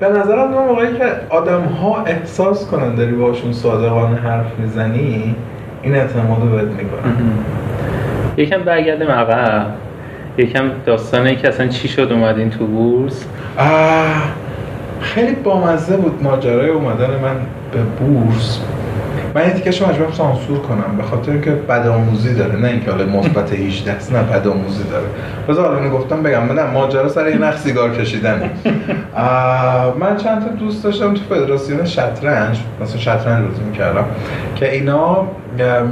به نظرم اون موقعی که آدم ها احساس کنن داری باشون صادقانه حرف می‌زنی این اعتماد رو بهت می‌کنن. یکم برگردیم عقب. یکم داستانه که اصلا چی شد اومدین تو بورس؟ خیلی بامزه بود ماجرای اومدن من به بورس. من این تیکش مجبورم سانسور کنم به خاطر اینکه بدآموزی داره نه اینکه حالا مثبت [laughs] 18 است نه بدآموزی داره. بذار حالا گفتم بگم من ماجرا سر یه نخ سیگار کشیدن. [laughs] من چند تا دوست داشتم تو فدراسیون شطرنج مثلا شطرنج بازی می‌کردم که اینا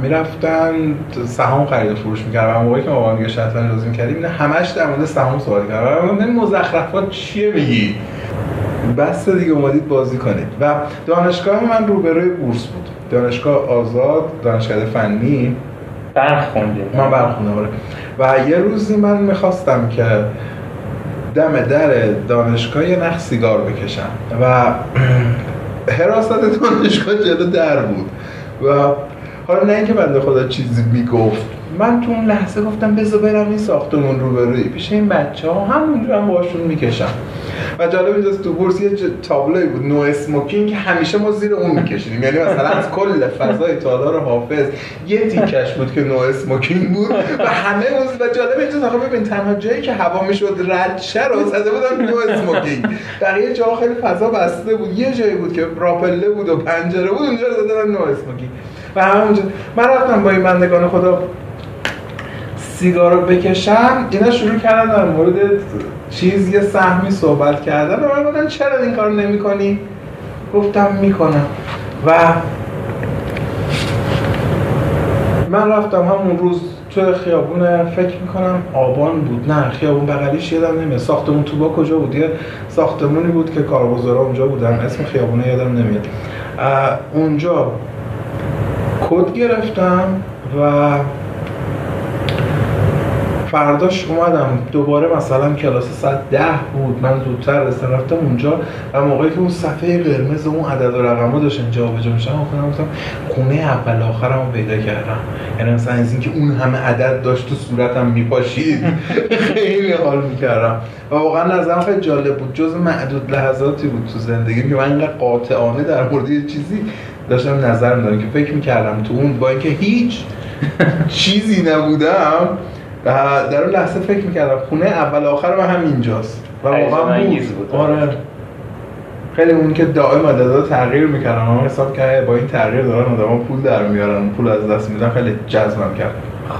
می‌رفتن سهام خرید و فروش می‌کردن. موقعی که ما با شطرنج بازی می‌کردیم اینا همش در مورد سهام صحبت کردن این مزخرفات چیه میگی؟ بس دیگه اومدید بازی کنید. و دانشگاه من روبروی بورس بود. دانشگاه آزاد دانشگاه فنی؟ برخوندیم من برخوندم آره. و یه روزی من می‌خواستم که دم در دانشگاه یه نخ سیگار بکشم. و حراست دانشگاه جلو در بود. و حالا نه اینکه بنده خدا چیزی می‌گفت. من تو اون لحظه گفتم بذار برم این ساختمون رو بروی پیش این بچه ها همونجا هم باشون می‌کشم. و جالب اینجاست تو بورس یه تابلوی بود no smoking همیشه ما زیر اون میکشیدیم. یعنی مثلا از کل فضای تالار حافظ یه تیکش بود که no smoking بود و همه و جالب اینجاست آخه ببین تنها جایی که هوا می‌شد رد رو زده بودن no smoking. بقیه جا خیلی فضا بسته بود. یه جایی بود که راه پله بود و پنجره بود اونجا زده no smoking. و همونجا من رفتم با این بندگان خدا سیگار رو بکشم اینا شروع کردن در مورد چیز یه سهمی صحبت کردن. و من گفتن چرا این کار نمی کنی؟ گفتم می‌کنم. و من رفتم همون روز تو خیابون فکر می‌کنم آبان بود. نه خیابون بغلیش یادم نمیاد ساختمون تو با کجا بود؟ یه ساختمونی بود که کارگزارا اونجا بودن. اسم خیابونه یادم نمیاد. اونجا کد گرفتم و فرداش اومدم. دوباره مثلا کلاس ساعت ده بود. من زودتر رسیدم. رفتم اونجا و موقعی که اون صفحه قرمز اون عدد و رقم داشتن جابجا میشن خودم گفتم خونه اول آخرم رو پیدا کردم. یعنی مثلا از اینکه اون همه عدد داشت تو صورتم میپاشید. [laughs] خیلی حال می‌کردم. و واقعا نظرم خیلی جالب بود. جز معدود لحظاتی بود تو زندگی که من اینقدر قاطعانه در مورد یه چیزی داشتم نظر می‌دادم که فکر می‌کردم تو اون با اینکه هیچ [laughs] چیزی نبودم و در اون لحظه فکر می‌کردم خونه اول آخر و هم اینجاست. و واقعا بود. بود. آره. خیلی اون که دائم عددا تغییر می‌کردن ما حساب کرده با این تغییر دارن آدم پول در میارن پول از دست میدن. خیلی جذبم کرد.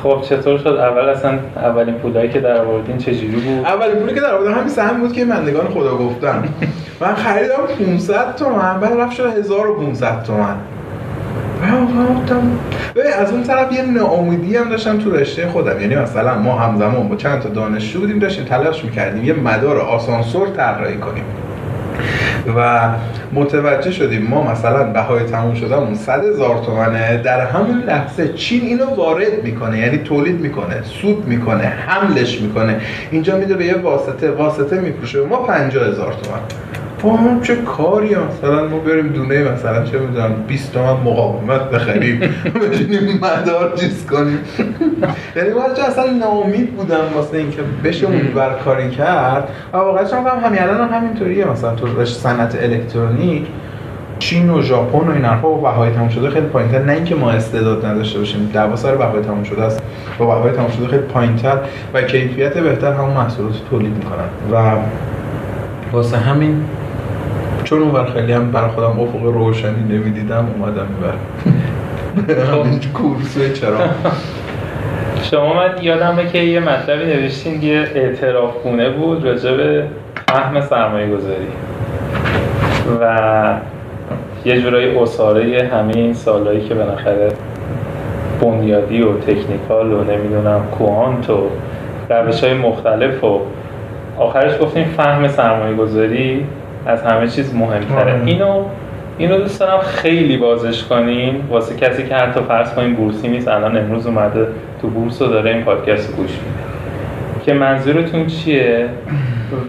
خب چطور شد؟ اول اصلا اولین پولایی که در آوردین چجوری بود؟ اولین پولی که در آوردم همین سهم بود که مندگان خدا گفتن. من خریدم 500 تومن بعد رفت شد 1500 تومن. از اون طرف یه ناامیدی هم داشتم تو رشته خودم. یعنی مثلا ما همزمان با چند تا دانشجو بودیم داشتیم تلاش می‌کردیم یه مدار آسانسور طراحی کنیم. و متوجه شدیم ما مثلا بهای تموم شدهمون صد هزار تومنه در همون لحظه چین اینو وارد می‌کنه یعنی تولید می‌کنه سود می‌کنه حملش می‌کنه. اینجا میده به یه واسطه واسطه میفروشه ما پنجاه هزار تومن. هم چه کاری مثلا ما بریم دونه مثلا چه می‌دونم 20 تومن مقاومت بخریم. [laughs] بشینیم مدار چیز کنیم. یعنی من اصلا ناامید بودم واسه اینکه بشه اون بر کاری کرد. و واقعا هم همین الان هم همینطوریه. مثلا تو صنعت الکترونیک چین و ژاپن و این حرفا با بهای تموم شده خیلی پایینتر. نه اینکه ما استعداد نداشته باشیم. دعوا سر بهای تموم شده است. با بهای تموم شده خیلی پایینتر و کیفیت بهتر همون محصولات تولید می‌کنن. و واسه همین چون اون خیلی هم برای خودم افق روشنی نمی‌دیدم اومدم بر [laughs] همین کورسوی چرا؟ شما من یادمه که یه مطلبی نوشتین یه اعتراف گونه بود راجع به فهم سرمایه گذاری و یه جورایی اصاره همه این سالهایی که بالاخره بنیادی و تکنیکال و نمی‌دونم کوانت و روش های مختلف و آخرش گفتیم فهم سرمایه گذاری از همه چیز مهمتره. آره. اینو اینو دوست دارم خیلی بازش کنین. واسه کسی که حتی فرض کنیم بورسی نیست الان امروز اومده تو بورس و داره این پادکست گوش میده. که منظورتون چیه؟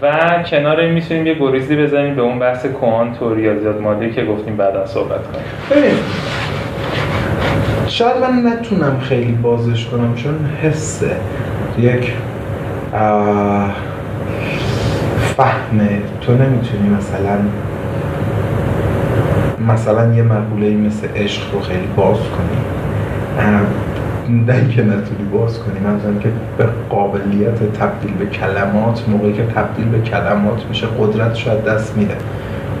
و کنار این می‌تونیم یه گریزی بزنیم به اون بحث کوانت و ریاضیات مادی که گفتیم بعدا صحبت کنیم. ببین شاید من نتونم خیلی بازش کنم چون حسه. یک فهمه تو نمی‌تونی مثلا مثلا یه مقوله مثل عشق رو خیلی باز کنی. نه که نتونی باز کنی منظورم که به قابلیت تبدیل به کلمات موقعی که تبدیل به کلمات میشه قدرت شاید دست میده.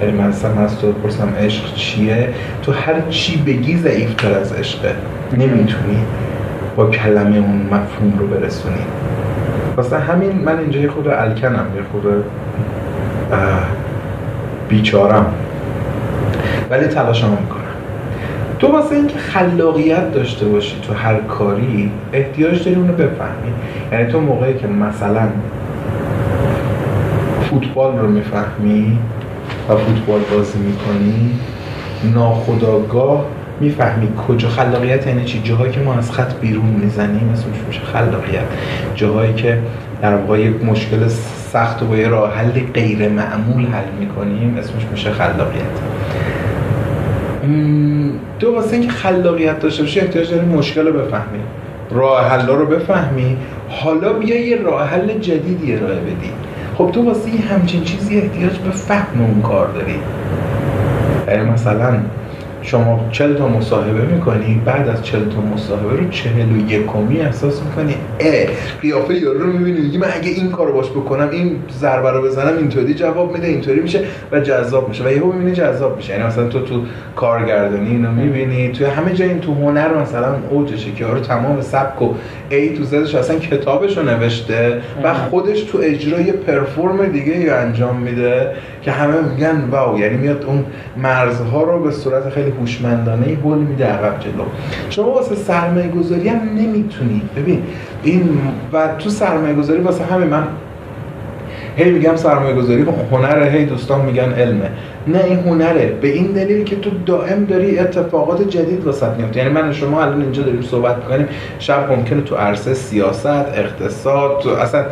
یعنی من مثلا از تو عشق چیه؟ تو هر چی بگی ضعیفتر از عشقه. نمی‌تونی با کلمه اون مفهوم رو برسونی. واسه همین من اینجا یه خود الکنم یه خود بیچارم. ولی تلاشم می‌کنم. تو واسه اینکه خلاقیت داشته باشی تو هر کاری احتیاج داری اونو بفهمی. یعنی تو موقعی که مثلا فوتبال رو می‌فهمی و فوتبال بازی می‌کنی ناخداگاه می‌فهمی کجا خلاقیت یعنی چی؟ جاهایی که ما از خط بیرون می‌زنیم اسمش میشه خلاقیت. جاهایی که در واقع یک مشکل سخت و با یه راه حل غیر معمول حل می‌کنیم اسمش میشه خلاقیت. تو واسه اینکه خلاقیت داشته باشی احتیاج داری مشکل رو بفهمی. راه حل رو بفهمی. حالا بیا یه راه حل جدیدی ارائه بدی. خب تو واسه همچین چیزی احتیاج به فهم اون کار داری. یعنی مثلا شما چل تا مصاحبه می‌کنی بعد از چل تا مصاحبه رو چهل و یکمی احساس می‌کنی اه قیافه یارو رو می‌بینی میگی من اگه این کارو باش بکنم این ضربه رو بزنم اینطوری جواب میده اینطوری میشه و جذاب میشه و یهو می‌بینی جذاب میشه. یعنی مثلا تو تو کارگردانی اینو می‌بینی توی همه جای این تو هنر مثلا اوجشه که یارو تمام سبک و ای تو زدش اصلا کتابش رو نوشته و خودش تو اجرای پرفورم دیگه ای انجام میده که همه میگن واو یعنی میاد اون مرزها رو به صورت خیلی هوشمندانه هول میده عقب جلو. شما واسه سرمایه گذاری هم نمی‌تونی ببین این و تو سرمایه گذاری واسه همه من هی میگم سرمایه گذاری هنر هی دوستان میگن علمه. نه این هنره. به این دلیل که تو دائم داری اتفاقات جدید واسط میفته یعنی من شما الان اینجا داریم صحبت می‌کنیم. شب ممکنه تو عرصه سیاست اقتصاد اصلا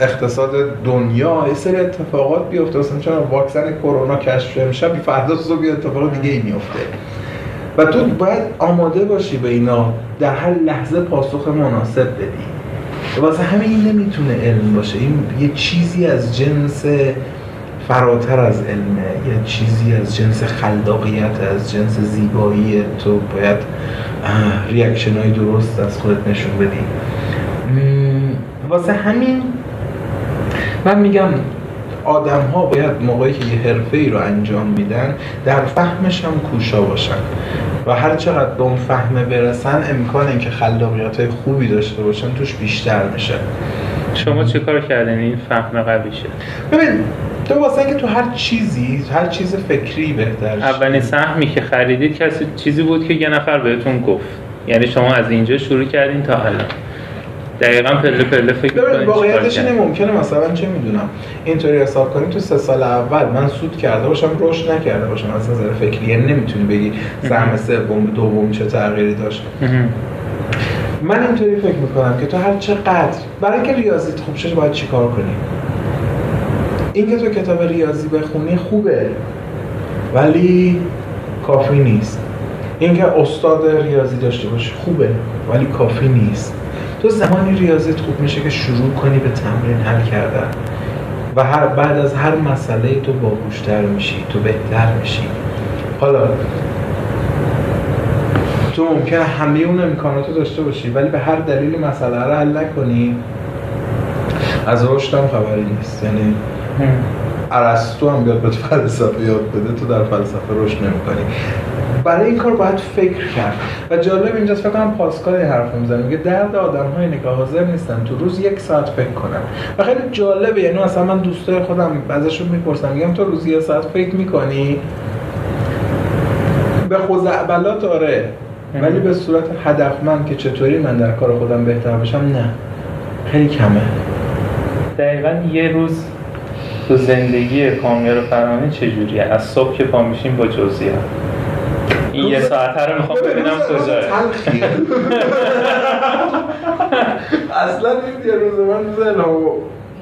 اقتصاد دنیا یه سری اتفاقات بیفته. مثلا چون واکسن کرونا کشف بی فردا صبح اتفاق دیگه ای میفته و تو باید آماده باشی به اینا در هر لحظه پاسخ مناسب بدی. واسه همه این نمی‌تونه علم باشه. این یه چیزی از جنس فراتر از علمه. یه چیزی از جنس خلاقیت از جنس زیبایی. تو باید ریاکشن های درست از خودت نشون بدی. واسه همین من میگم آدم ها باید موقعی که یه حرفه ای رو انجام میدن در فهمش هم کوشا باشن. و هر چقدر به اون فهمه برسن امکان اینکه خلاقیت های خوبی داشته باشن توش بیشتر میشه. شما چه کار کردین؟ این فهم قوی شد ببین تو واسه اینکه تو هر چیزی هر چیز فکری بهتر اولین سهمی که خریدید کسی چیزی بود که یه نفر بهتون گفت. یعنی شما از اینجا شروع کردین تا الان. دقیقا پله پله فکر ببین واقعیتش اینه ممکنه مثلا چه می‌دونم اینطوری حساب کنیم تو سه سال اول من سود کرده باشم رشد نکرده باشم از نظر فکری یعنی نمی‌تونی بگی سهم سوم دوم چه تغییری داشت. من اینطوری فکر می‌کنم که تو هر چقدر برای اینکه ریاضیت خوب شه باید چیکار کنی؟ اینکه تو کتاب ریاضی بخونی خوبه ولی کافی نیست. اینکه استاد ریاضی داشته باشی خوبه ولی کافی نیست. تو زمانی ریاضیت خوب میشه که شروع کنی به تمرین حل کردن. و هر بعد از هر مسئله تو باهوشتر میشی تو بهتر میشی. حالا تو ممکنه همه اون امکانات رو داشته باشی ولی به هر دلیل مسئله رو حل نکنی از رشد هم خبری نیست. یعنی ارسطو هم بیاد به فلسفه یاد بده تو در فلسفه رشد نمی‌کنی. برای این کار باید فکر کرد. و جالب اینجاست فکر کنم پاسکال حرف می‌زنه. میگه درد آدم های نگاه حاضر نیستن. تو روز یک ساعت فکر کنن. و خیلی جالبه. یعنی اصلا من دوستای خودم ازشون می‌پرسم میگم تو روز یک ساعت فکر می‌کنی؟ به خزعبلات آره. ولی به صورت هدفمند که چطوری من در کار خودم بهتر بشم؟ نه. خیلی کمه. دقیقا یه روز تو زندگی کامیار فرهانی چجوریه؟ از صبح که پا میشیم با جزئیات. این یه ساعت رو می‌خوام ببینم کجا. اصلا این یه روز من روز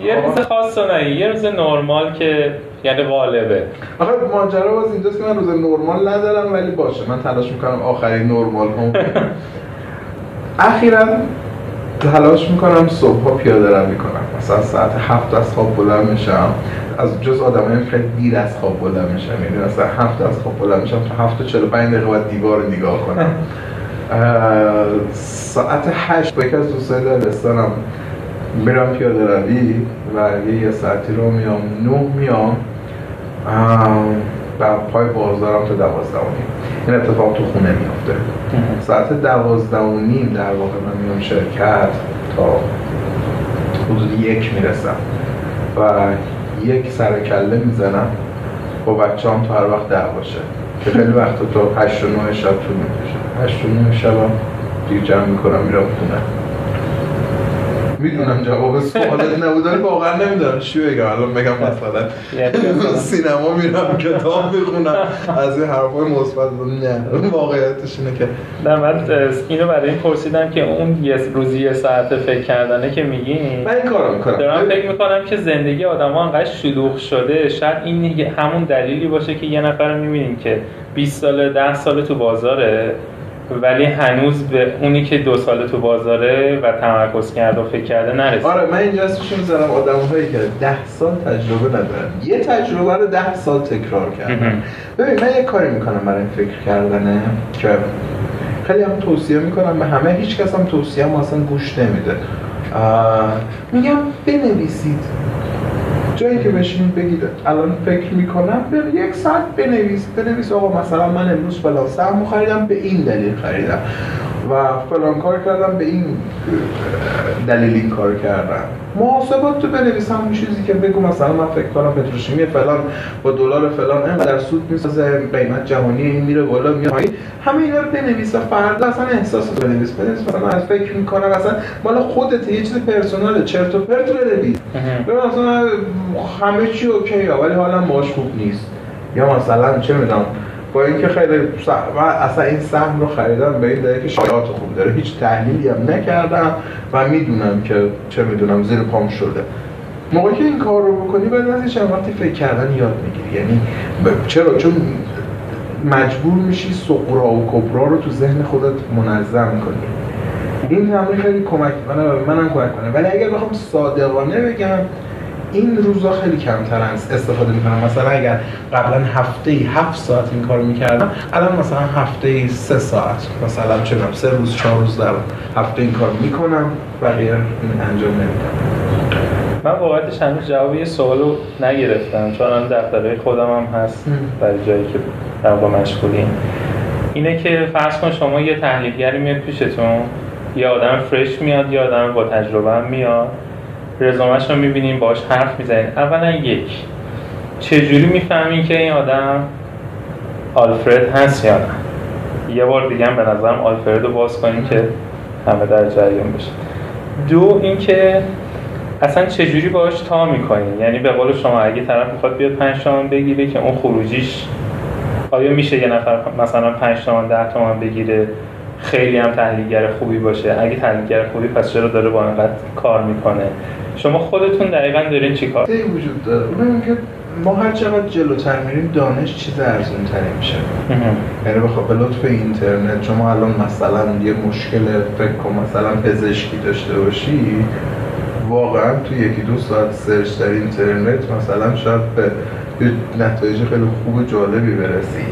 یه روز خاص نه یه روز نرمال که یعنی غالبه. آخه ماجرا باز اینجاست که من روز نرمال ندارم ولی باشه من تلاش می‌کنم آخرین نرمال هم. اخیرا تلاش می‌کنم صبح پیاده روی کنم مثلا ساعت هفت از خواب بلند میشم. از جز آدم خیلی دیر از خواب بلند میشم یعنی مثلا هفت از خواب بلند میشم تا هفت و چلو پنج دقیقه باید دیوار رو نگاه کنم. [laughs] ساعت هشت با یکی از دوستای دبستانم میرم پیاده روی و یه یه ساعتی رو میام نه میام. و پای بازدارم تا دوازده و نیم. این اتفاق تو خونه میافته. [laughs] ساعت دوازده و نیم در واقع من میام شرکت تا حدود یک می‌رسم. و یک سر کله می‌زنم. با بچه هم تا هر وقت ده باشه. که خیلی وقت تا هشت و نه شب طول می‌کشه. هشت و نه شب هم دیگه جمع می‌کنم میرم خونه. می‌دونم جواب سوالت نبود ولی واقعا نمی‌دونم چی بگم. الان بگم مثلا یعنی سینما میرم کتاب می‌خونم از این حرفای مثبت نه واقعیتش اینه که نه من اینو برای این پرسیدم که اون یه روزی یه ساعت فکر کردنه که میگین من این کارو می‌کنم. دارم فکر می‌کنم که زندگی آدم‌ها انقدر شلوغ شده. شاید این همون دلیلی باشه که یه نفر می‌بینیم که 20 ساله 10 ساله تو بازاره. ولی هنوز به اونی که دو سال تو بازاره و تمرکز کرده و فکر کرده نرسید. آره من اینجا اسمشون می‌ذارم. آدم هایی که ده سال تجربه ندارن. یه تجربه رو ده سال تکرار کردن. ببین من یه کاری می‌کنم برای فکر کردنه که خیلی هم توصیه می‌کنم به همه. هیچ کس هم توصیه هم اصلا گوش نمیده. میگم بنویسید. جایی که بشینید بگید الان فکر می‌کنم به یک ساعت بنویس بنویس آقا مثلا من امروز فلان سهم خریدم به این دلیل خریدم. و فلان کار کردم به این دلیل این کار کردم. محاسبات تو بنویس همون چیزی که بگو مثلا من فکر کنم پتروشیمی فلان با دلار فلان اینقدر سود می‌سازه قیمت جهانی این میره بالا میاد همه اینا رو بنویس و فردا اصلا احساس رو بنویس. بنویس مثلا از فکر می‌کنم اصلا مال خودت یه چیز پرسونال چرت و پرت بنویس. مثلا همه چی اوکیه ولی حالا باش خوب نیست. یا مثلا چه می‌دونم با اینکه خیلی و اصلا این سهم رو خریدم به این دلیل که شایعات خوب داره. هیچ تحلیلی هم نکردم و می‌دونم که چه می‌دونم زیر پام شده. موقعی که این کار رو بکنی بعد از چند وقتی فکر کردن یاد می‌گیری. یعنی چرا؟ چون مجبور میشی سقرا و کبرا رو تو ذهن خودت منظم کنی. این تمرین خیلی کمک کنه منم کمک کنه. ولی اگر بخوام صادقانه بگم این روزا خیلی کمتر استفاده می‌کنم. مثلا اگر قبلا هفته ای هفت ساعت این کار می‌کردم الان مثلا هفته ای سه ساعت. مثلا چه سه روز چهار روز در هفته این کار می‌کنم بقیه این انجام نمیدم. من واقعیتش هنوز جواب یه سوالو نگرفتم چون الان دفترهای خودم هم هست برای جایی که در واقع مشغولیم. اینه که فرض کن شما یه تحلیلگری میاد پیشتون یه آدم فرش میاد یه آدم با تجربه هم میاد. رزومش رو می‌بینیم باش حرف می‌زنیم. اولا یک چجوری می‌فهمین که این آدم آلفرد هست یا نه؟ یه بار دیگه هم به نظرم آلفرد رو باز کنیم که همه در جریان بشه. دو اینکه اصلا چجوری باش تا می‌کنین یعنی به قول شما اگه طرف می‌خواد بیاد پنج تومن بگیره که اون خروجیش آیا میشه یه نفر مثلا 5 تومن 10 تومن بگیره؟ خیلی هم تحلیلگر خوبی باشه. اگه تحلیلگر خوبی پس چرا داره با اینقدر کار می‌کنه؟ شما خودتون دقیقا دارین چی کار؟ وجود داره. اونم که ما هر چقدر جلوتر میریم دانش چیز ارزون تری میشه یعنی بخواه به لطف اینترنت شما الان مثلا یه مشکل فکر کن مثلا پزشکی داشته باشی واقعا تو یکی دو ساعت سرچ در اینترنت مثلا شاید به نتایج خیلی خوب جالبی برسی.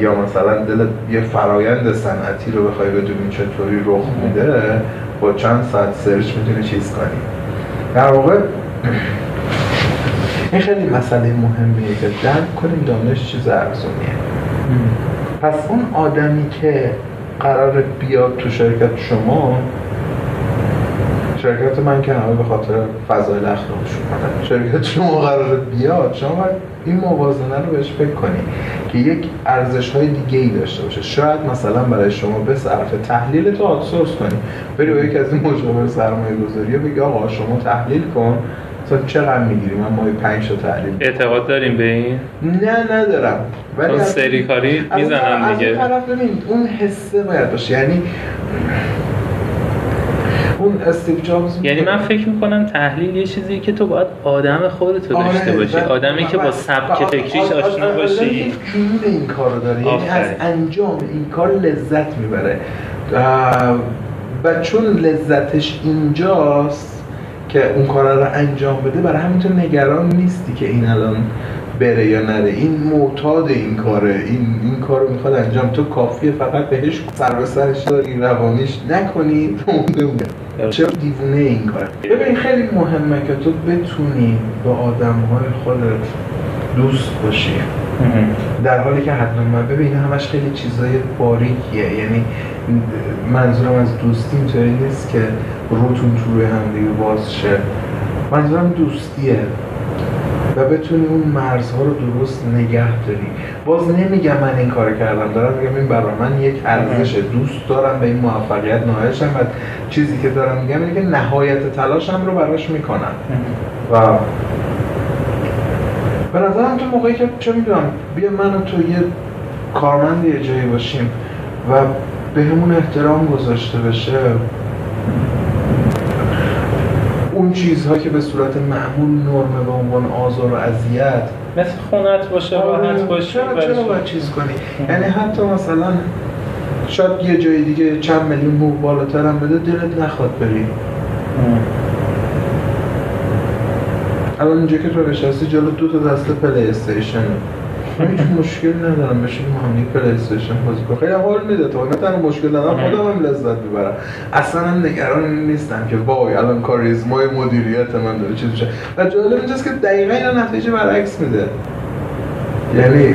یا مثلا دل یه فرایند صنعتی رو بخوای بدونی چطوری رخ میده با چند ساعت سرچ می‌تونی چیز کنی. در واقع این خیلی مسئله مهمیه که درک کنیم دانش چیز ارزونیه. پس اون آدمی که قرار بیاد تو شرکت شما شرکت من که همه به خاطر فضایل اخلاقش اومدن شرکت شما قرار بیاد شما باید این موازنه رو بهش فکر کنی که یک ارزش های دیگه ای داشته باشه. شاید مثلا برای شما به صرف تحلیل تو آتسورس کنی. بری با یکی از این مشاور سرمایه گذاری بگی آقا شما تحلیل کن. مثلا چقدر می‌گیری؟ من ماهی 5 تا تحلیل اعتقاد داریم به این؟ نه ندارم. ولی سری کاری می‌زنم دیگه از طرف ببین اون حسه باید باشه. یعنی اون استیو جابز یعنی من فکر می‌کنم تحلیل یه چیزی که تو باید آدم خودتو آره، داشته باشی. آدمی که با سبک فکریش آشنا باشی. جنون این کارو داره. یعنی از انجام این کار لذت می‌بره. و چون لذتش اینجاست که اون کار رو انجام بده برای همین تو نگران نیستی که این الان بره یا نره. این معتاد این کاره. این این کارو می‌خواد انجام. تو کافیه فقط بهش سر به سرش داری روانیش نکنی. چرا دیوونه این کار؟ ببین خیلی مهمه که تو بتونی با آدم های خودت دوست باشی. در حالی که حتما ببین همش خیلی چیزای باریکیه. یعنی منظورم از دوستی اینطوری نیست که روتون تو روی همدیگه باز شه. منظورم دوستیه. و بتونی اون مرزها رو درست نگه داری. باز نمیگم من این کار کردم. دارم میگم این برای من یک ارزش دوست دارم به این موفقیت نهایشم و چیزی که دارم میگم اینه که نهایت تلاشم رو براش می‌کنم. و به نظرم تو موقعی که چه می‌دونم بیا من و تو یه کارمند یه جایی باشیم و به همون احترام گذاشته بشه اون چیزها که به صورت معمول نرمه به عنوان آزار و اذیت. مثل خونت باشه راحت آره، باشه چرا چرا باید چیز کنی؟ یعنی حتی مثلا شاید یه جای دیگه چند میلیون بو بالاتر هم بده دلت نخواد بری. الان اینجا که تو نشستی جلو دو تا دسته پلی استیشن هیچ مشکل ندارم. بشین ما هم پلی استیشن بازی کنم. خیلی حال میده. تو نه تنها مشکل ندارم خودم هم لذت می‌برم. اصلا هم نگران نیستم که وای الان کاریزمای مدیریت من داره چیز میشه. و جالب اینجاست که دقیقا اینا نتیجه برعکس میده. یعنی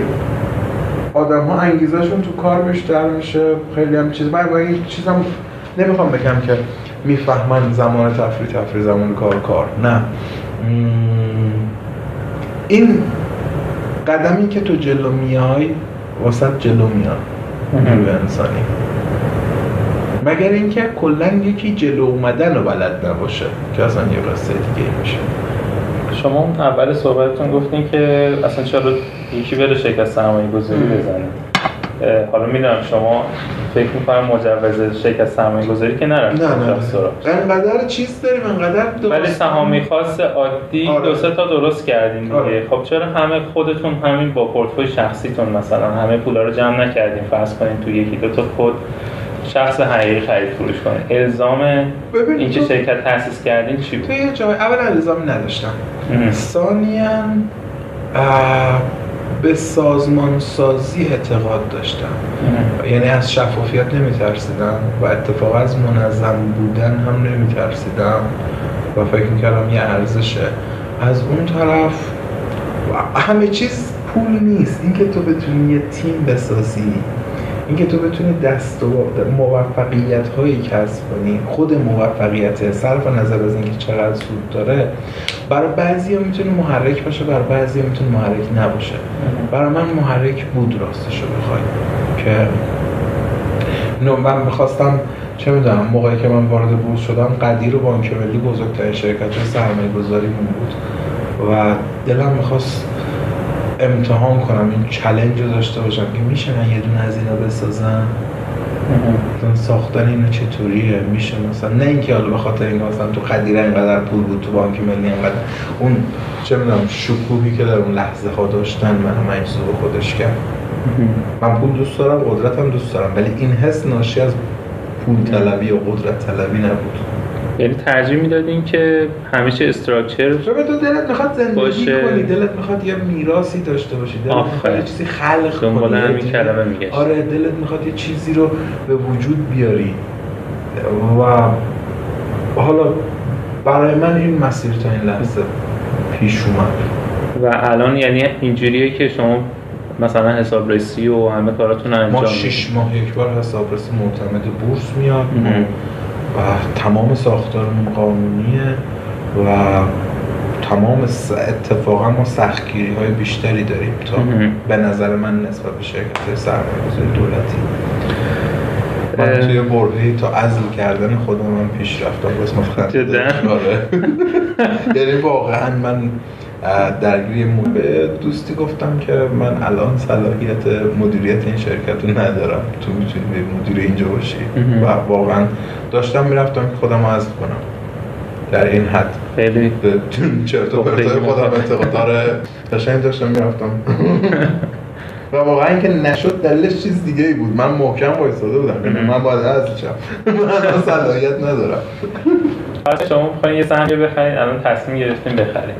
آدم ها انگیزشون تو کار بیشتر میشه. خیلی هم چیز. من این چیزم نمی‌خوام بگم که می‌فهمن زمان تفریح تفریح زمان کار کار. نه. این قدمی که تو جلو میای واسط جلو میاد. نیروی انسانی. مگر اینکه کلا یکی جلو اومدن رو بلد نباشه که اصلا یه قصه دیگه میشه. شما اول صحبتتون گفتین که اصلا چرا یکی بره شرکت سرمایه گذاری بزنه. حالا می‌دونم شما فکر می‌کنم مجوز شرکت سرمایه گذاری که نرفت نه نه انقدر چیز داریم انقدر ولی سهامی خاص عادی آره. دو سه تا درست کردیم دیگه. آره. خب چرا همه خودتون همین با پورتفوی شخصیتون مثلا همه پولا رو جمع نکردیم؟ فرض کنین تو یکی دو تا خود شخص حقیقی خرید فروش کنه. الزام اینکه شرکت تاسیس کردین چی بود؟ توی جای اول الزام نداشتم. ثانیا به سازمان سازی اعتقاد داشتم. یعنی از شفافیت نمی ترسیدم و اتفاقا از منظم بودن هم نمی ترسیدم و فکر می‌کردم یه ارزشه از اون طرف همه چیز پول نیست. اینکه تو بتونی یه تیم بسازی اینکه تو بتونی دست و موفقیت هایی کسب کنی خود موفقیت صرف نظر از اینکه چقدر سود داره برای بعضی ها می‌تونه محرک باشه برای بعضی ها می‌تونه محرک نباشه. برای من محرک بود راستش رو بخوای که من می‌خواستم چه می‌دونم موقعی که من وارد بورس شدم قدیر و بانک ملی بزرگترین شرکت سرمایه گذاری بود و دلم می‌خواست امتحان کنم این چلنج رو داشته باشم. که میشه من یه دونه از اینا بسازم؟ ساختن اینو چطوریه؟ میشه مثلا؟ نه اینکه حالا به خاطر این مثلا تو قدیره اینقدر پول بود تو بانک ملی اینقدر. اون چه می‌دونم شکوهی که در اون لحظه ها داشتن منو مجذوب خودش کرد. من پول دوست دارم قدرتم دوست دارم. ولی این حس ناشی از پول طلبی و قدرت طلبی نبود. یعنی ترجیح می‌دادین که همیشه استراکچر تو دلت می‌خواد زندگی باشه... کنی دلت می‌خواد یه میراثی داشته باشی دلت می‌خواد یه چیزی خلق کنی همین کلمه میگشت. آره دلت می‌خواد یه چیزی رو به وجود بیاری. و حالا برای من این مسیر تا این لحظه پیش اومد. و الان یعنی اینجوریه که شما مثلا حسابرسی و همه کاراتون انجام ما شش ماه یک بار حسابرسی معتمد بورس میاد. و تمام ساختارمون قانونیه و تمام اتفاقا ما سختگیری های بیشتری داریم تا به نظر من نسبت به شرکت سرمایه دولتی. من توی برهی تا ازل کردن خودم من پیش رفتم. بس آره. [laughs] یعنی واقعا من درگیری به دوستی گفتم که من الان صلاحیت مدیریت این شرکت رو ندارم. تو می‌تونی مدیر اینجا باشی؟ و واقعا داشتم می‌رفتم که خودم رو کنم. در این حد. خیلی. چرت و پرتای خودم اعتقاد داره. قشنگ داشتم می‌رفتم. [laughs] و واقعا اینکه نشد دلش چیز دیگه ای بود. من محکم وایساده بودم. یعنی من باید از [laughs] من صلاحیت ندارم. شما می‌خواین یه سهمی بخرید الان تصمیم گرفتین بخرید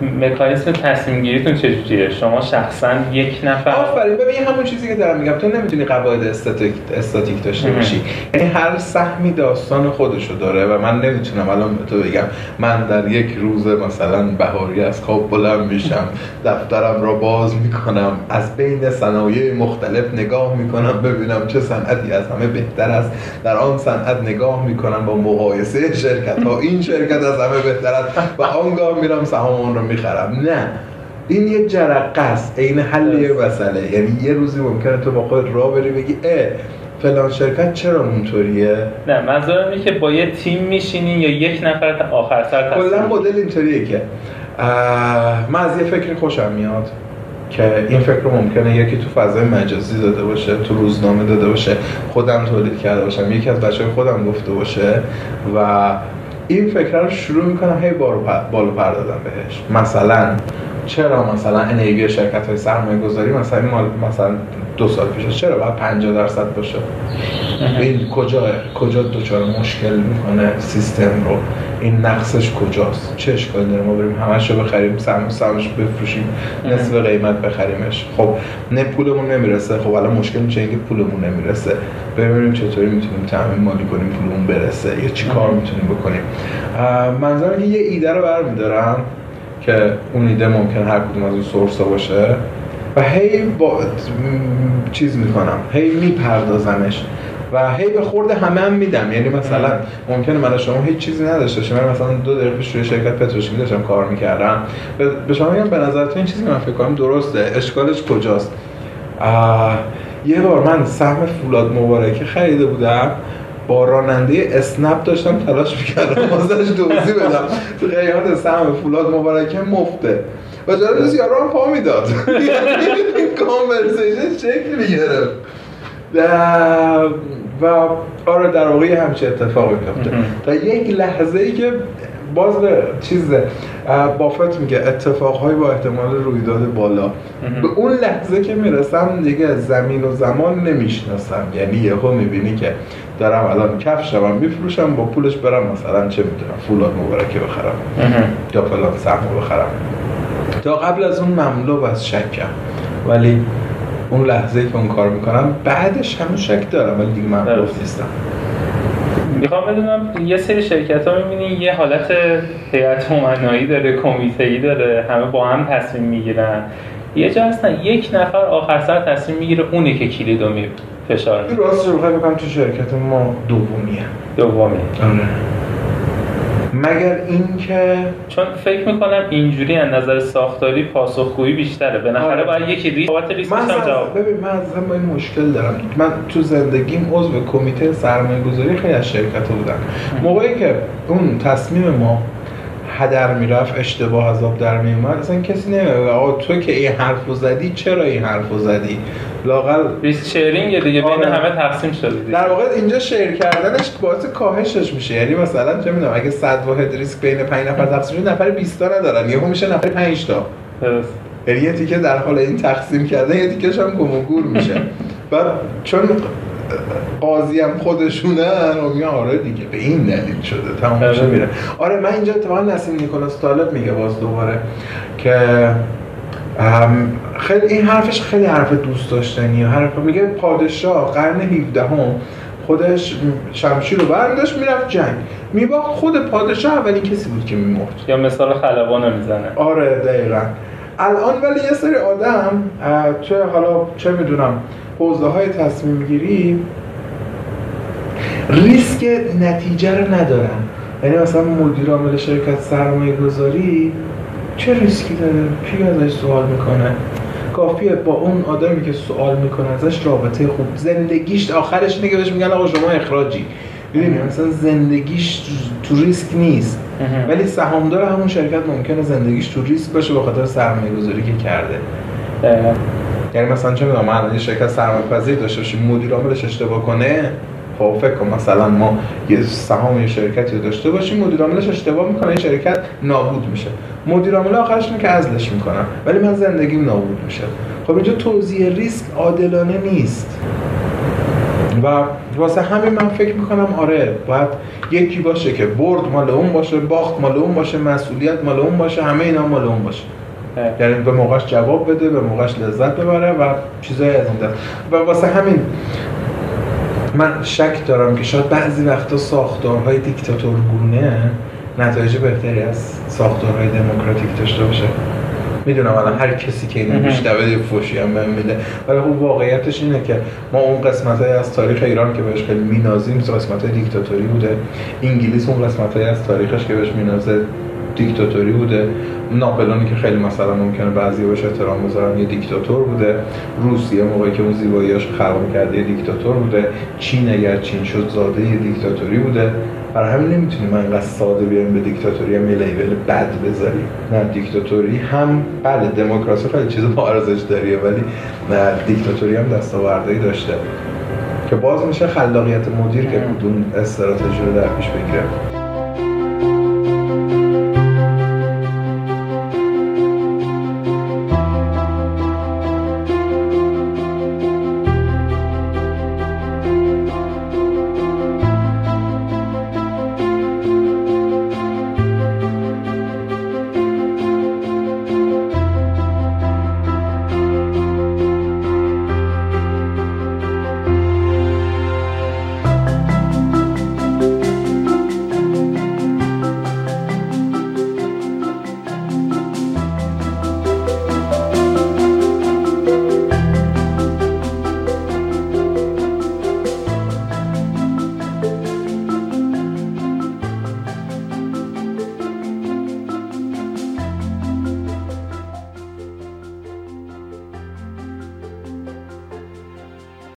مکانیسم تصمیم گیریتون چجوریه؟ شما شخصا یک نفر آفرین ببین همون چیزی که دارم میگم. تو نمی‌تونی قواعد استاتیک استاتیک داشته باشی. یعنی هر سهمی داستان خودشو داره و من نمی‌تونم الان به تو بگم. من در یک روز مثلا بهاری از خواب بلند میشم دفترم را باز می‌کنم از بین صنایع مختلف نگاه می‌کنم ببینم چه صنعتی از همه بهتر است. در آن صنعت نگاه می‌کنم با مقایسه شرکت ها این شرکت از همه بهتر است. و آنگاه میرم سهام رو می‌خرم. نه. این یه جرقه است. عین حل یه مسئله. یعنی یه روزی ممکنه تو با خود راه بری بگی اه فلان شرکت چرا اونطوریه؟ نه منظورم اینه که با یه تیم میشینین یا یک نفر تا آخر سر کلا مدل اینطوریه که من از یه فکری خوشم میاد که این فکر رو ممکنه یکی تو فضای مجازی داده باشه تو روزنامه داده باشه خودم تولید کرده باشم. یکی از بچه خودم گفته باشه و این فکر رو شروع می‌کنم هی بالو پر دادم بهش. مثلا چرا مثلا انیوی شرکت های سرمایه گذاری مثلا مال مثلا دو سال پیش چرا باید 50 درصد باشه؟ [laughs] این کجا کجا دچار مشکل می‌کنه سیستم رو؟ این نقصش کجاست؟ چه اشکالی داره؟ ما بریم همش رو بخریم سهم سهمش بفروشیم نصف قیمت بخریمش. خب نه پولمون نمی‌رسه. خب الان مشکل میشه اینکه پولمون نمی‌رسه. ببینیم چطوری می‌تونیم تامین مالی کنیم پولمون برسه یا چی کار می‌تونیم بکنیم. منظورم که یه ایده رو برمیدارم. که اون ایده ممکن هر کدوم از اون سورس باشه. و هی با چیز می‌کنم. هی میپردازمش. و هی به خورده همه هم میدم. یعنی مثلا ممکنه من شما هیچ چیزی نداشته باشم. من مثلا دو دقیقه پیش روی شرکت پتروشیمی داشتم کار می‌کردم. به شما میگم به نظر تو این چیزی که من فکر کنم درسته. اشکالش کجاست؟ یه بار من سهم فولاد مبارکه خریده بودم. با راننده اسنپ داشتم تلاش می‌کردم ازش دوزی بدم. تو قیمت سهم فولاد مبارکه مفته. و جالب یارو هم پا می‌داد. کانورسیشن شکل می‌گرفت. و آره در واقع همچه اتفاقی میفته تا یک لحظه ای که باز چیز بافت میگه اتفاقهای با احتمال رویداد بالا. به اون لحظه که می‌رسم دیگه زمین و زمان نمی‌شناسم. یعنی یهو می‌بینی که دارم الان کفشم میفروشم با پولش برم مثلا چه می‌دونم فولاد مبارکه بخرم. یا فلان سهم بخرم. تا قبل از اون مملو از شکم. ولی اون لحظه که اون کار می‌کنم بعدش همون شک دارم ولی دیگه من نیستم. می‌خوام بدونم یه سری شرکت ها می‌بینی یه حالت هیئت امنایی داره کمیته ای داره همه با هم تصمیم می‌گیرن. یه جا هستن یک نفر آخر سر تصمیم می‌گیره اونه که کلیدو می فشار. میده راست رو بکنم تو شرکت ما دومیه. دومی آره. مگر اینکه چون فکر می‌کنم اینجوری از نظر ساختاری پاسخگویی بیشتره. به نظر آره. باید یکی ریسک بابت هم جواب ببین من از این مشکل دارم. من تو زندگیم عضو کمیته سرمایه گذاری خیلی از شرکت بودم. موقعی که اون تصمیم ما هدر می‌رفت اشتباه از آب در میومد اصلا کسی نمیگه آقا تو که این حرفو زدی چرا این حرفو زدی؟ لاقل ریسک شیرینگ دیگه بین آره. همه تقسیم شده دیگه. در واقع اینجا شیر کردنش باعث کاهشش میشه. یعنی مثلا چه می‌دونم اگه 100 واحد ریسک بین 5 نفر تقسیم شده نفر 20 تا ندارن. یهو میشه نفر 5 تا. درست. یعنی یه تیکه در حال این تقسیم کردن یه تیکش هم گم و گور میشه. [laughs] بعد چون قاضی هم خودشونن و میگن آره دیگه به این دلیل شده. تمام آره. میره. آره من اینجا اتفاقا نسیم نیکولاس طالب میگه باز دوباره که خیلی این حرفش خیلی حرف دوست داشتنی حرف میگه پادشاه قرن 17 هم خودش شمشیر رو برداشت می‌رفت جنگ. میباخت خود پادشاه اولین کسی بود که میمرد. یا مثال خلبان می‌زنه. آره دقیقا. الان ولی یه سری آدم چه حالا چه می‌دونم حوزه های تصمیم گیری ریسک نتیجه رو ندارن. یعنی مثلا مدیر عامل شرکت سرمایه گذاری چه ریسکی داره؟ کی ازش سوال می‌کنه؟ کافیه با اون آدمی که سوال می‌کنه ازش رابطه خوب زندگیش آخرش اینه که بهش میگن آقا شما اخراجی. ببینید مثلا زندگیش تو ریسک نیست. ولی سهامدار همون شرکت ممکنه زندگیش تو ریسک باشه به خاطر سرمایه گذاری که کرده. یعنی مثلا چه می‌دونم من یه شرکت سرمایه پذیر داشته باشیم مدیر عاملش اشتباه کنه خب فکر کن مثلا ما یه سهام یه شرکتی داشته باشیم مدیر عاملش اشتباه می‌کنه این شرکت نابود میشه. مدیر عامل آخرش که ازلش می‌کنم ولی من زندگیم نابود میشه. خب اینجا توزیع ریسک عادلانه نیست. و واسه همین من فکر می‌کنم آره باید یکی باشه که برد مال اون باشه باخت مال اون باشه مسئولیت مال اون باشه همه اینا مال اون باشه. یعنی به موقعش جواب بده به موقعش لذت ببره و چیزای از این و واسه همین من شک دارم که شاید بعضی وقتا ساختارهای دیکتاتورگونه نتایج بهتری از ساختارهای دموکراتیک داشته باشه. می‌دونم الان هر کسی که اینو میشنوه فوشی هم من میده. ولی خب واقعیتش اینه که ما اون قسمت های از تاریخ ایران که بهش خیلی مینازیم قسمت های دیکتاتوری بوده. انگلیس اون قسمت های از تاریخش که بهش مینازه. دیکتاتوری بوده. ناپلونی که خیلی مثلا ممکنه بعضی بهش احترام بذارن یه دیکتاتور بوده. روسیه موقعی که اون زیباییاش خلق کرده یه دیکتاتور بوده. چین اگر چین شد زاده یه دیکتاتوری بوده. برای همین نمی‌تونیم انقدر ساده بیایم به دیکتاتوری هم یه لیبل بد بذاریم. نه دیکتاتوری هم بله دموکراسی خیلی چیز با ارزش داریه ولی نه دیکتاتوری هم دستاوردهایی داشته. که باز میشه خلاقیت مدیر که کدوم استراتژی رو در پیش بگیره.